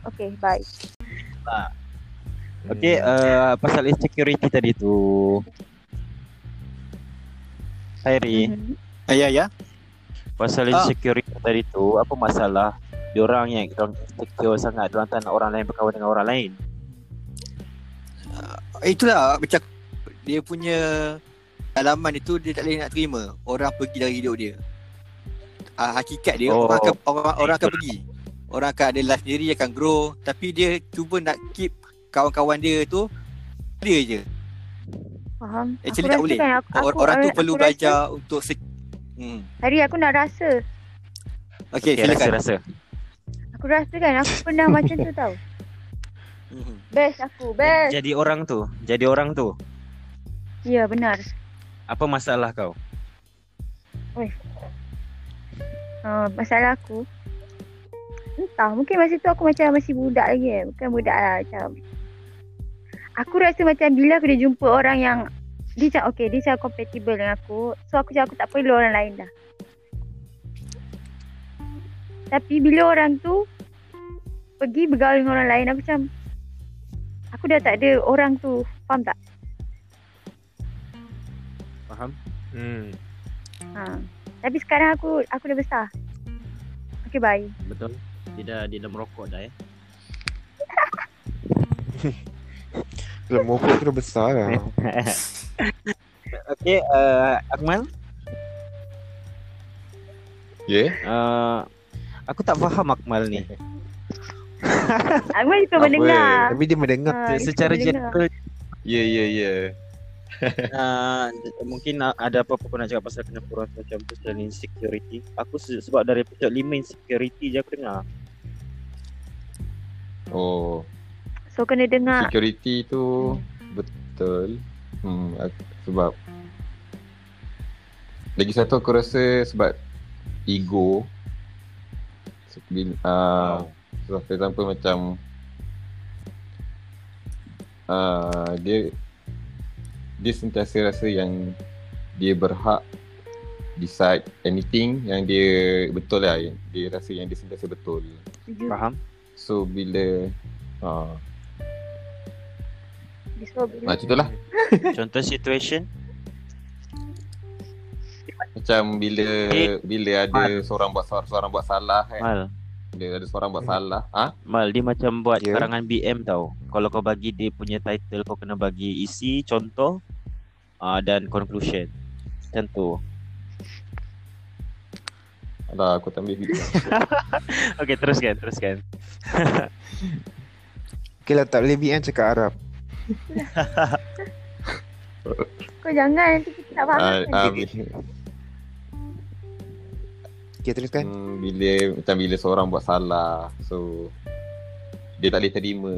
Okay, bye. Okay, uh, pasal insecurity tadi tu. Hairi, Mhm. Ah, ya ya. pasal Ah. insecurity tadi tu, apa masalah diorang yang diorang insecure sangat, diorang tak nak orang lain berkawan dengan orang lain. Eh, Itulah macam dia punya alaman itu dia tak boleh nak terima orang pergi dari hidup dia. Ah, hakikat dia Oh. orang akan orang, orang akan pergi. Orang akan ada life sendiri akan grow tapi dia cuba nak keep kawan-kawan dia tu dia je. Faham? Actually aku tak boleh. Kan aku, Or, aku, orang tu aku perlu rasa- belajar untuk sek- hmm. Hari aku nak rasa. Okay, Okay, silakan. rasa-rasa. Aku rasa kan aku pernah macam tu tau. Mhm. Best aku, best. Jadi orang tu, jadi orang tu, Ya, benar. apa masalah kau? Uh, masalah aku Entah mungkin masa tu aku macam masih budak lagi eh Bukan budak lah macam Aku rasa macam bila aku dah jumpa orang yang Dia macam okay dia macam compatible dengan aku So aku macam aku tak perlu orang lain dah Tapi bila orang tu Pergi bergaul dengan orang lain aku macam Aku dah tak ada orang tu Faham tak? Hmm. Ha. Tapi sekarang aku aku dah besar Okay bye Betul? Dia dah, dia dah merokok dah eh. Kalau mokok tu dah besar lah. Okay, uh, Akmal, Ya? uh, aku tak faham Akmal ni. Aku juga Apa? mendengar Tapi dia mendengar. Ha, Secara mendengar. general, Ya, ya, ya. Uh, mungkin ada apa-apa kau nak cakap pasal kenapa orang tu macam pasal insecurity. Aku se- sebab dari episode 5 insecurity je aku dengar. Oh, So kena dengar security tu betul. Hmm, sebab lagi satu aku rasa sebab ego. Sebab uh, so, for example macam uh, dia dia sentiasa rasa yang dia berhak decide anything yang dia betul lah yang dia rasa yang dia sentiasa betul. Faham? So bila uh, macam itulah Contoh situation. macam bila bila ada seorang buat seorang, seorang buat salah kan. Mal, Bila ada seorang buat salah, ah Mal dia macam buat Ya. karangan BM tau. Kalau kau bagi dia punya title kau kena bagi isi, contoh uh, dan conclusion. Macam tu. Alah aku tak ambil video. Okay, teruskan, teruskan. Okay lah tak boleh BN cakap Arab. Kau jangan nanti kita tak faham Ah, kan? Ah, Okay teruskan hmm, bila macam bila seorang buat salah so dia tak boleh terima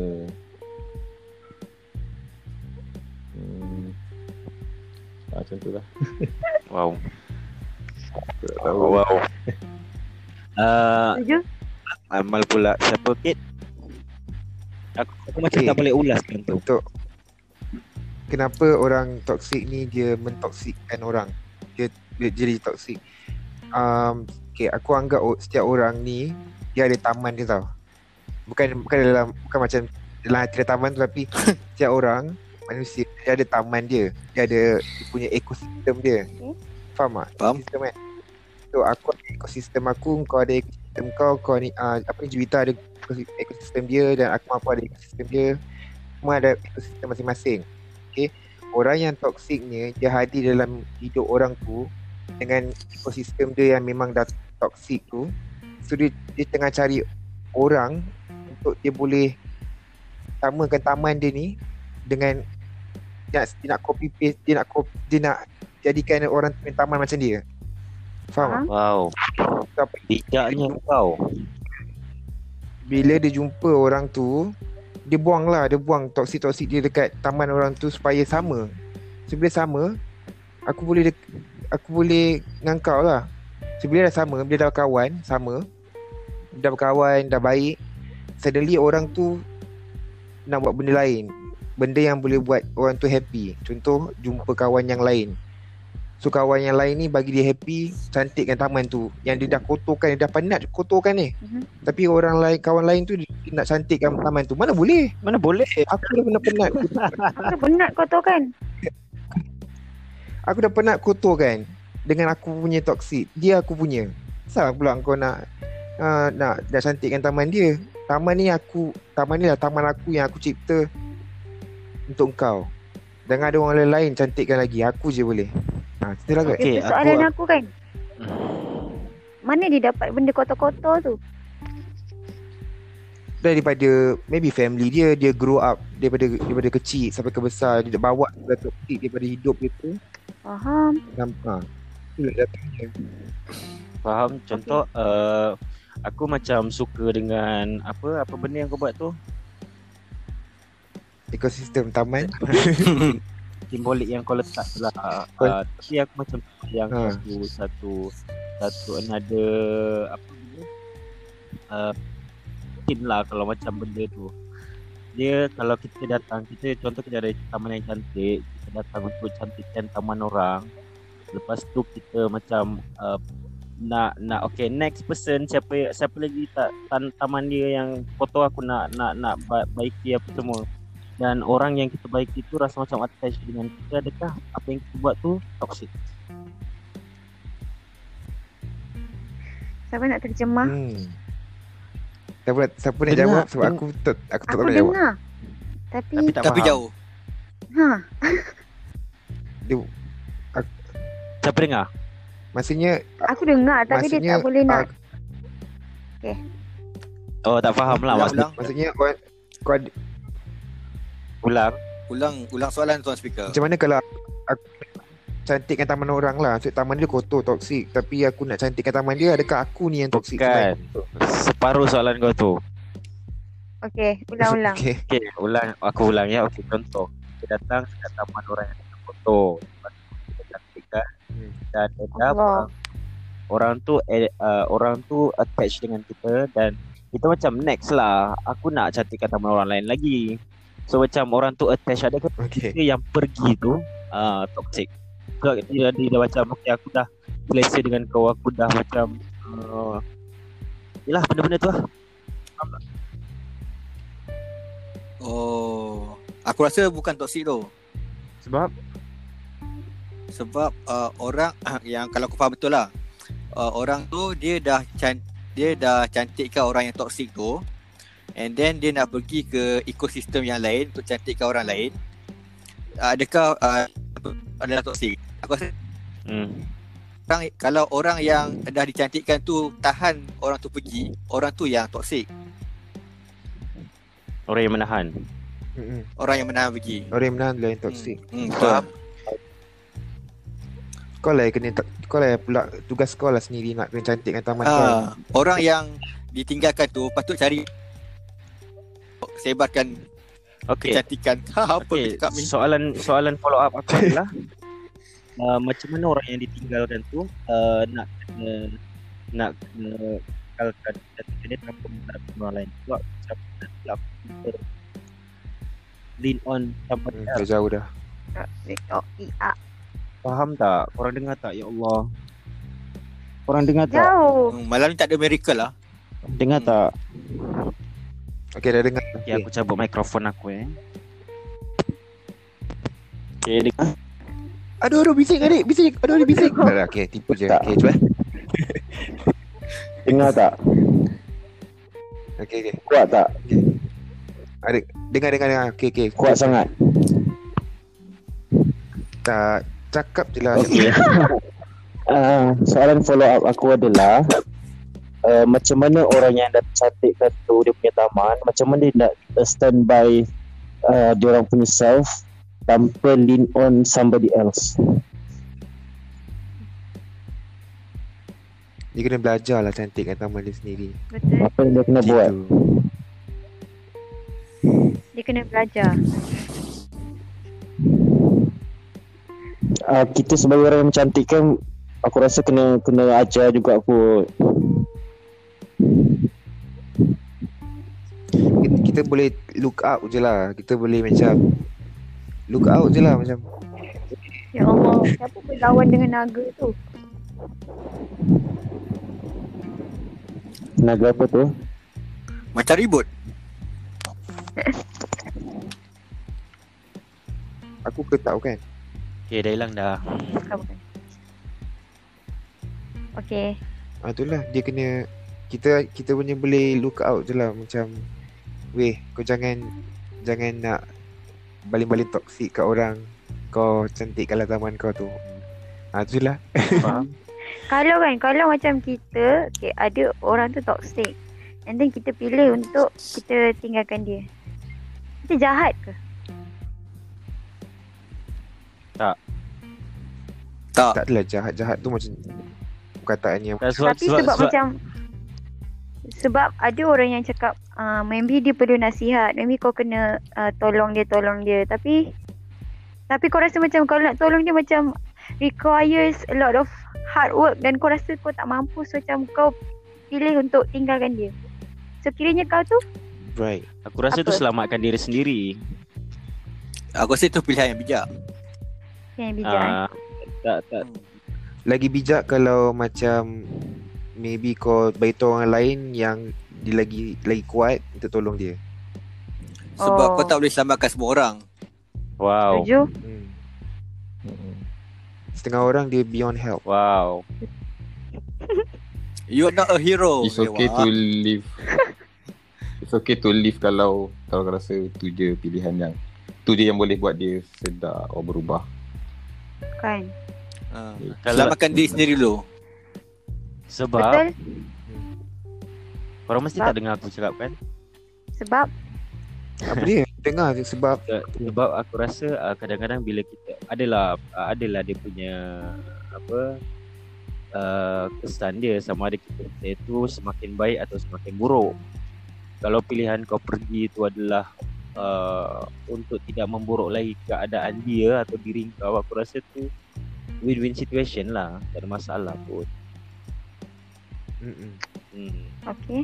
hmm. ah, macam tu lah Wow. tak tahu Wow. Uh, Setuju? Amal pula siapa Kit? Aku, aku macam Okay. tak boleh ulaskan tu. Untuk Kenapa orang toxic ni Dia mentoksikkan orang Dia, dia jadi toxic um, Okay aku anggap o- Setiap orang ni Dia ada taman dia tau. Bukan bukan dalam Bukan macam Dalam hati dia taman tu Tapi Setiap orang Manusia Dia ada taman dia. Dia ada Dia punya ekosistem dia. Okay. Faham tak? Faham. Ekosistem kan So aku ada ekosistem aku Kau ada ekosistem kau Kau ni uh, Apa ni Juwita ada ekosi- ekosistem dia Dan aku mampu ada ekosistem dia. Semua ada ekosistem masing-masing. Okay? Orang yang toksiknya Dia hadir dalam hidup orang tu Dengan ekosistem dia yang memang dah toksik tu So dia, dia tengah cari orang Untuk dia boleh Samakan taman dia ni Dengan dia nak, dia nak copy paste Dia nak copy, Dia nak Jadikan orang punya taman macam dia Faham? Wow. Apa Bijaknya kau. bila dia jumpa orang tu dia buang lah dia buang toksik-toksik dia dekat taman orang tu supaya sama so bila sama aku boleh dek- aku boleh dengan kau lah. Bila dah sama bila dah kawan sama. Dah berkawan dah baik. Suddenly orang tu nak buat benda lain. Benda yang boleh buat orang tu happy. Contoh jumpa kawan yang lain. So kawan yang lain ni bagi dia happy Cantikkan taman tu. Yang dia dah kotorkan Dia dah penat kotorkan ni. Mhm. Tapi orang lain Kawan lain tu Dia nak cantikkan taman tu. Mana boleh? Mana boleh? Aku dah pernah penat Aku penat kau tahu kan? Aku dah penat kotorkan Dengan aku punya toksik Dia aku punya. Salah pula kau nak uh, Nak nak cantikkan taman dia. Taman ni aku Taman ni lah taman aku Yang aku cipta Untuk kau. Jangan ada orang lain cantikkan lagi Aku je boleh. Ha, cerita lah kot. Okay, Itu soalan aku- aku, kan? Mana dia dapat benda kotor-kotor tu? Daripada maybe family dia dia grow up daripada daripada kecil sampai ke besar dia bawa toksik daripada hidup dia tu Faham? nampak itulah datangnya Faham? Contoh uh, aku macam suka dengan apa apa benda yang kau buat tu? ekosistem taman Simbolik yang kau letak tu lah. Kau- Uh, tapi aku macam yang Ha. satu satu satu another apa ni? Uh, mungkin lah kalau macam benda tu. Dia kalau kita datang kita contoh kita ada taman yang cantik, kita datang untuk cantikkan taman orang. Lepas tu kita macam uh, nak nak okay next person siapa siapa lagi tak tan, taman dia yang foto aku nak nak nak ba- baiki apa semua dan orang yang kita baiki tu rasa macam attached dengan kita adakah apa yang kita buat tu toxic Siapa nak terjemah? hmm. Siapa nak, siapa nak Dengar, jawab sebab aku tak aku tak Aku nak jawab dengar. Tapi, tapi tak Tapi faham jauh. ha, dia, siapa dengar maksudnya aku dengar tapi dia Maksudnya, tak boleh nak. oh tak faham lah Ulang, maksud ulang, maksudnya kau, kau ulang ulang, ulang soalan tuan speaker. macam mana kalau aku cantikkan taman orang lah Maksud taman dia kotor toksik tapi aku nak cantikkan taman dia adakah aku ni yang toksik bukan separuh soalan kau tu Okey, ulang-ulang. okay. Okay, ulang aku ulang ya. Okey, contoh. Kita datang ke taman orang yang ada foto. Lepas tu kita cantikkan Hmm. dan ada orang, orang tu eh, uh, orang tu attach dengan kita dan kita macam next lah. Aku nak cantikkan taman orang lain lagi. So macam orang tu attach ada ke okay. kita yang pergi tu uh, toxic. So, dia, dia dah macam okay aku dah selesa dengan kau aku dah macam uh, Yelah benda-benda tu lah Oh, aku rasa bukan toksik tu. Sebab Sebab uh, orang yang kalau aku faham betul lah. Uh, orang tu dia dah can dia dah cantikkan orang yang toksik tu. And then dia nak pergi ke ekosistem yang lain untuk cantikkan orang lain. Adakah uh, adalah toksik? Aku rasa hmm. orang kalau orang yang dah dicantikkan tu tahan orang tu pergi, orang tu yang toksik. orang yang menahan Mm-mm. Orang yang menahan pergi. orang yang menahan yang toksik Hmm, hmm, betul. Kau lah yang kena Kau lah yang pula Tugas kau lah sendiri Nak kena cantikkan taman kau Ah, orang yang ditinggalkan tu patut cari sebarkan Okay. kecantikan. Ha, apa Okay, cakap ni? soalan soalan follow up aku adalah uh, macam mana orang yang ditinggalkan tu uh, nak kena nak kena kekalkan kecantikan dia tanpa mengharapkan orang lain. Sebab macam nak kita lean on somebody hmm, else. Dah jauh dah Oh, iya. Faham tak? Korang dengar tak? Ya Allah. Korang dengar tak? Jauh. Hmm, malam ni tak ada miracle lah. Dengar tak? Okay dah dengar Okay, aku cabut mikrofon aku eh. Okay, dengar. Aduh aduh bising adik Bising Aduh adik bising Dah dah okay tipu je. Okay cuba Dengar tak? Okay okay Kuat tak? Adik Dengar dengar dengar Okay okay Kuat sangat. Tak Cakap je lah Okay. uh, soalan follow up aku adalah uh, macam mana orang yang dah cantikkan tu dia punya taman, macam mana dia nak uh, stand by uh, dia orang punya self tanpa lean on somebody else. Dia kena belajar lah Cantikkan taman dia sendiri Betul. Apa yang dia kena buat? Gitu Dia kena belajar. Uh, kita sebagai orang yang mencantikkan aku rasa kena kena ajar juga aku kita, kita boleh look out je lah Kita boleh macam Look out je lah macam Ya Allah, siapa berlawan dengan naga tu? naga apa tu? Macam ribut. Aku ke tahu kan Okay, dah hilang dah. Bukan, bukan. Okay. Ah itulah dia kena kita kita punya boleh look out je lah macam weh kau jangan jangan nak baling-baling toksik kat orang kau cantikkanlah taman kau tu. Ah tu lah. Faham? Kalau kan, kalau macam kita, okay, ada orang tu toxic. And then kita pilih untuk kita tinggalkan dia. Kita jahat ke? Tak. Tak adalah jahat-jahat tu macam perkataan yang Tak, sebab, Tapi sebab, macam sebab ada orang yang cakap uh, maybe dia perlu nasihat, maybe kau kena uh, tolong dia, tolong dia. Tapi tapi kau rasa macam kalau nak tolong dia macam requires a lot of hard work dan kau rasa kau tak mampu so macam kau pilih untuk tinggalkan dia. So kiranya kau tu right. Aku rasa tu Apa? selamatkan diri sendiri. Aku rasa itu pilihan yang bijak. yang bijak. eh. Ah, tak tak Lagi bijak kalau macam maybe kau beritahu orang lain yang dia lagi lagi kuat untuk tolong dia. Sebab Oh. kau tak boleh selamatkan semua orang. wow. Setuju? Hmm. Setengah orang dia beyond help. Wow. You are not a hero. It's okay to live It's okay to live kalau Kalau kau rasa tu je pilihan yang Tu je yang boleh buat dia sedar Atau berubah Kan. Uh, Kalau- selamatkan diri sendiri dulu. Sebab Betul? korang mesti Sebab- tak dengar aku cakap kan? Sebab Apa dia? Dengar je sebab Se- Sebab aku rasa uh, kadang-kadang bila kita adalah uh, adalah dia punya apa uh, kesan dia sama ada kita itu semakin baik atau semakin buruk. Kalau pilihan kau pergi itu adalah uh, untuk tidak memburuk lagi keadaan dia atau diri kau aku rasa tu win-win situation lah tak ada masalah pun. Mm-mm. Hmm. okay.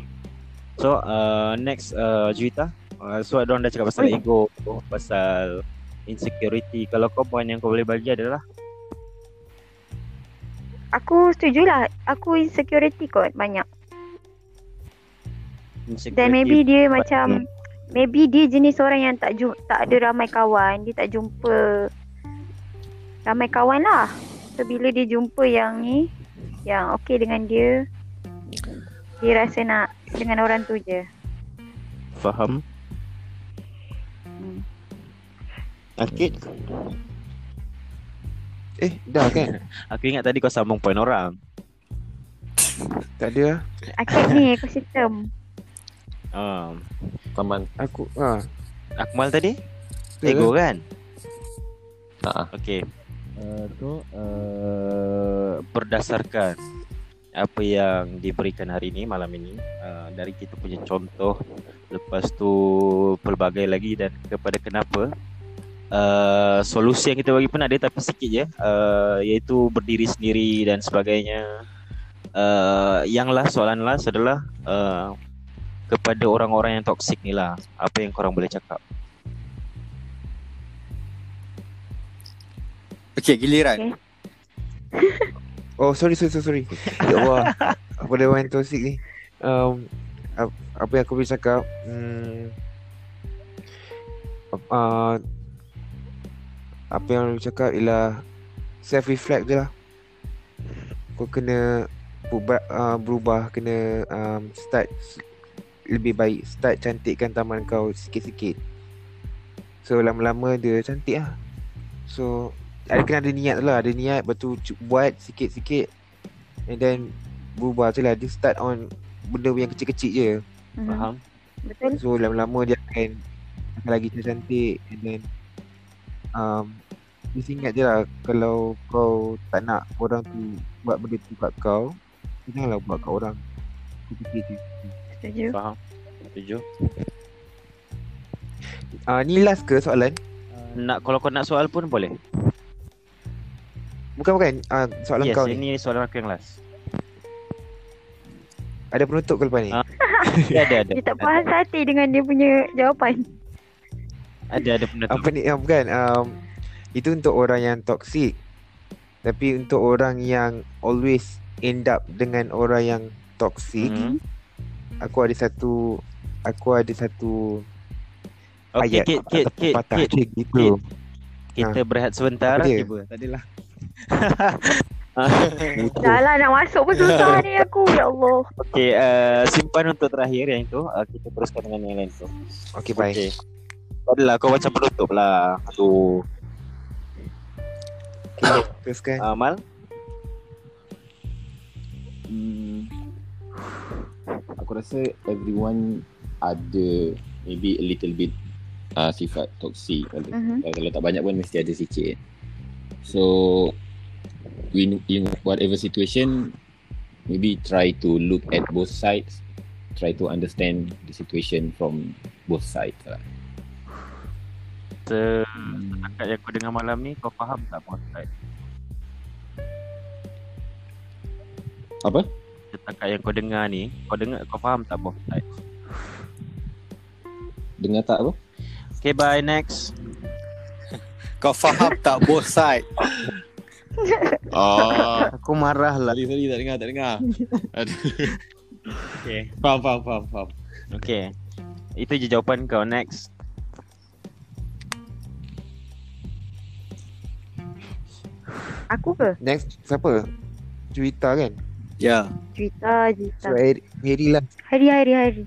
So uh, next uh, Juwita uh, So diorang dah cakap pasal Oi. ego Pasal insecurity Kalau kau poin yang kau boleh bagi adalah Aku setuju lah. Aku insecurity kot banyak. insecurity Dan maybe dia but- macam maybe dia jenis orang yang tak jum, tak ada ramai kawan, dia tak jumpa ramai kawan lah. So bila dia jumpa yang ni yang okey dengan dia dia rasa nak dengan orang tu je. Faham Hmm. Akid Eh dah kan? Aku ingat tadi kau sambung poin orang tak ada. Akid ni ekosistem. um, Taman Aku ah Akmal tadi Betul Ego kan Ha. Okay uh, tu uh, berdasarkan apa yang diberikan hari ini malam ini. Uh, dari kita punya contoh lepas tu pelbagai lagi dan kepada kenapa. Uh, solusi yang kita bagi pun ada tapi sikit je. Uh, iaitu berdiri sendiri dan sebagainya. Uh, yang last soalan last adalah uh, kepada orang-orang yang toksik ni lah. Apa yang korang boleh cakap? Okey, giliran. Okay. Oh sorry sorry sorry, sorry. Ya Allah. Apa dia orang yang toxic ni? Um, ap- Apa yang aku boleh cakap? Hmm, uh, Apa yang aku cakap ialah Self reflect je lah. Kau kena berubah, uh, berubah Kena um, start Lebih baik Start cantikkan taman kau sikit-sikit. So lama-lama dia cantik lah. So ada kena ada niat lah. Ada niat Lepas tu buat sikit-sikit. And then Berubah je lah. Dia start on Benda yang kecil-kecil je. Mhm. faham. Betul. So lama-lama dia akan Akan lagi cantik And then um, Just ingat je lah. Kalau kau tak nak Orang tu Buat benda tu kat kau Janganlah buat kat orang. Kecil-kecil je. Setuju. faham. Setuju. Uh, Ni last ke soalan? nak kalau kau nak soal pun boleh Bukan bukan uh, Soalan yes kau ni ini soalan aku yang last Ada penutup ke lepas ni? Ah. ada ada ada Dia tak puas hati dengan dia punya jawapan. ada ada penutup apa ni uh, bukan um, itu untuk orang yang toxic tapi untuk orang yang always end up dengan orang yang toxic Mhm. aku ada satu aku ada satu Okey, ayat Kit, Kit, atau Kit, patah Kit, macam gitu Kita berehat sebentar. Apa dia? Tiba. Tak adalah. Dah lah nak masuk pun susah ni aku. Ya Allah. Okey, uh, simpan untuk terakhir yang itu. Uh, kita teruskan dengan yang lain tu. okay bye Okey. Adalah kau macam penutup lah. Aduh. teruskan Uh, Mal? Hmm, aku rasa everyone ada maybe a little bit uh, sifat toxic kalau, Mhm. kalau tak banyak pun mesti ada sikit so in, in whatever situation maybe try to look at both sides try to understand the situation from both sides lah. Se- Setakat yang kau dengar malam ni, kau faham tak both side? apa Setakat yang kau dengar ni, kau dengar, kau faham tak both side? dengar tak apa Okay, bye. Next. Kau faham tak both side? oh Aku marah lah. sorry sorry tak dengar tak dengar Okay. faham faham faham faham Okay. Itu je jawapan kau. Next. Aku ke? next siapa Juwita kan Ya. Cerita, so cerita. Harry, Harry lah Hari, hari, hari.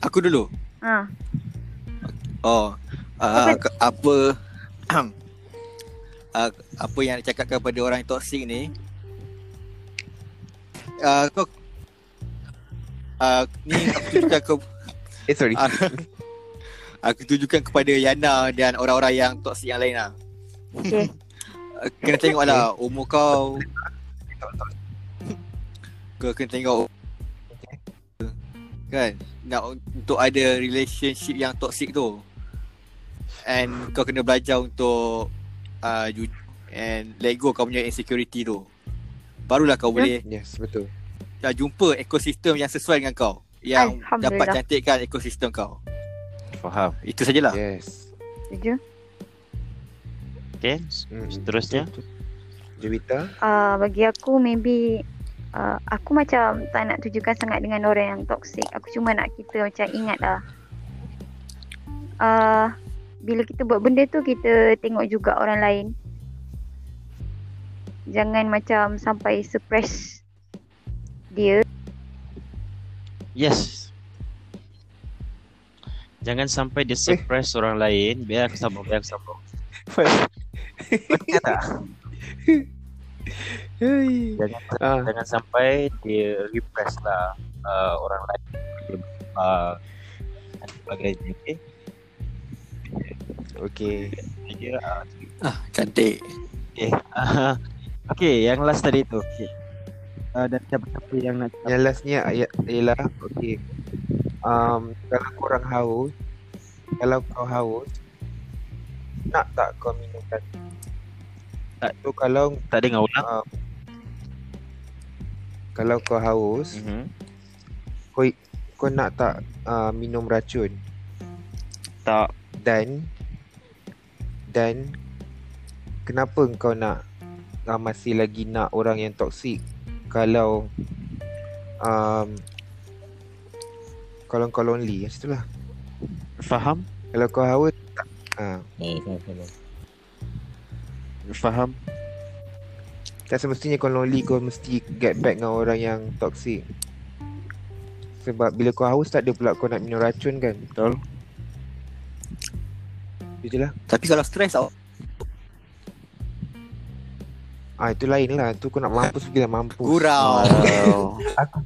Aku dulu. Ha. Oh. Uh, apa uh, apa yang cakap kepada orang yang toksik ni? Uh, kau uh, ni aku tunjukkan ke eh sorry Ah, aku tunjukkan kepada Yana dan orang-orang yang toksik yang lain lah. Okay. Uh, kena tengok lah umur kau. Kau kena tengok kan nak untuk ada relationship yang toxic tu. And kau kena belajar untuk uh, ju- and let go kau punya insecurity tu. Barulah kau boleh yes betul dah jumpa ekosistem yang sesuai dengan kau. Yang dapat cantikkan ekosistem kau. Faham. Itu sajalah. yes Setuju. Okay. Hmm, Seterusnya. Juwita Uh, bagi aku maybe uh, aku macam tak nak tujukan sangat dengan orang yang toxic. Aku cuma nak kita macam ingat lah. Uh, bila kita buat benda tu kita tengok juga orang lain. Jangan macam sampai suppress dia. Yes. Jangan sampai dia suppress orang lain. Biar aku sambung, biar aku sambung. Betul tak? Hey. Jangan, Ah. jangan sampai dia repress lah uh, orang lain. Dia, uh, dan sebagainya. Okay? Okay. Ah, Ah, cantik. Okay. Uh, okay, yang last tadi tu. Okay. Uh, dan siapa-siapa yang nak Yang lastnya ayat ialah okay. Um, kalau korang haus, kalau kau haus, nak tak kau minum tadi? Tak. Tu kalau tak dengar ulang. uh, kalau kau haus, Mhm. kau kau nak tak uh, minum racun? Tak. Dan dan kenapa kau nak uh, masih lagi nak orang yang toksik kalau um, kalau kau lonely macam itulah. Faham? Kalau kau haus tak uh, Eh, faham, faham. Faham? tak semestinya kau lonely kau mesti get back dengan orang yang toksik. Sebab bila kau haus tak ada pula kau nak minum racun kan. Betul. Itu je lah. Tapi kalau stres tau. Ah itu lain lah. Tu kau nak mampus bila mampus. Gurau. Wow. Aku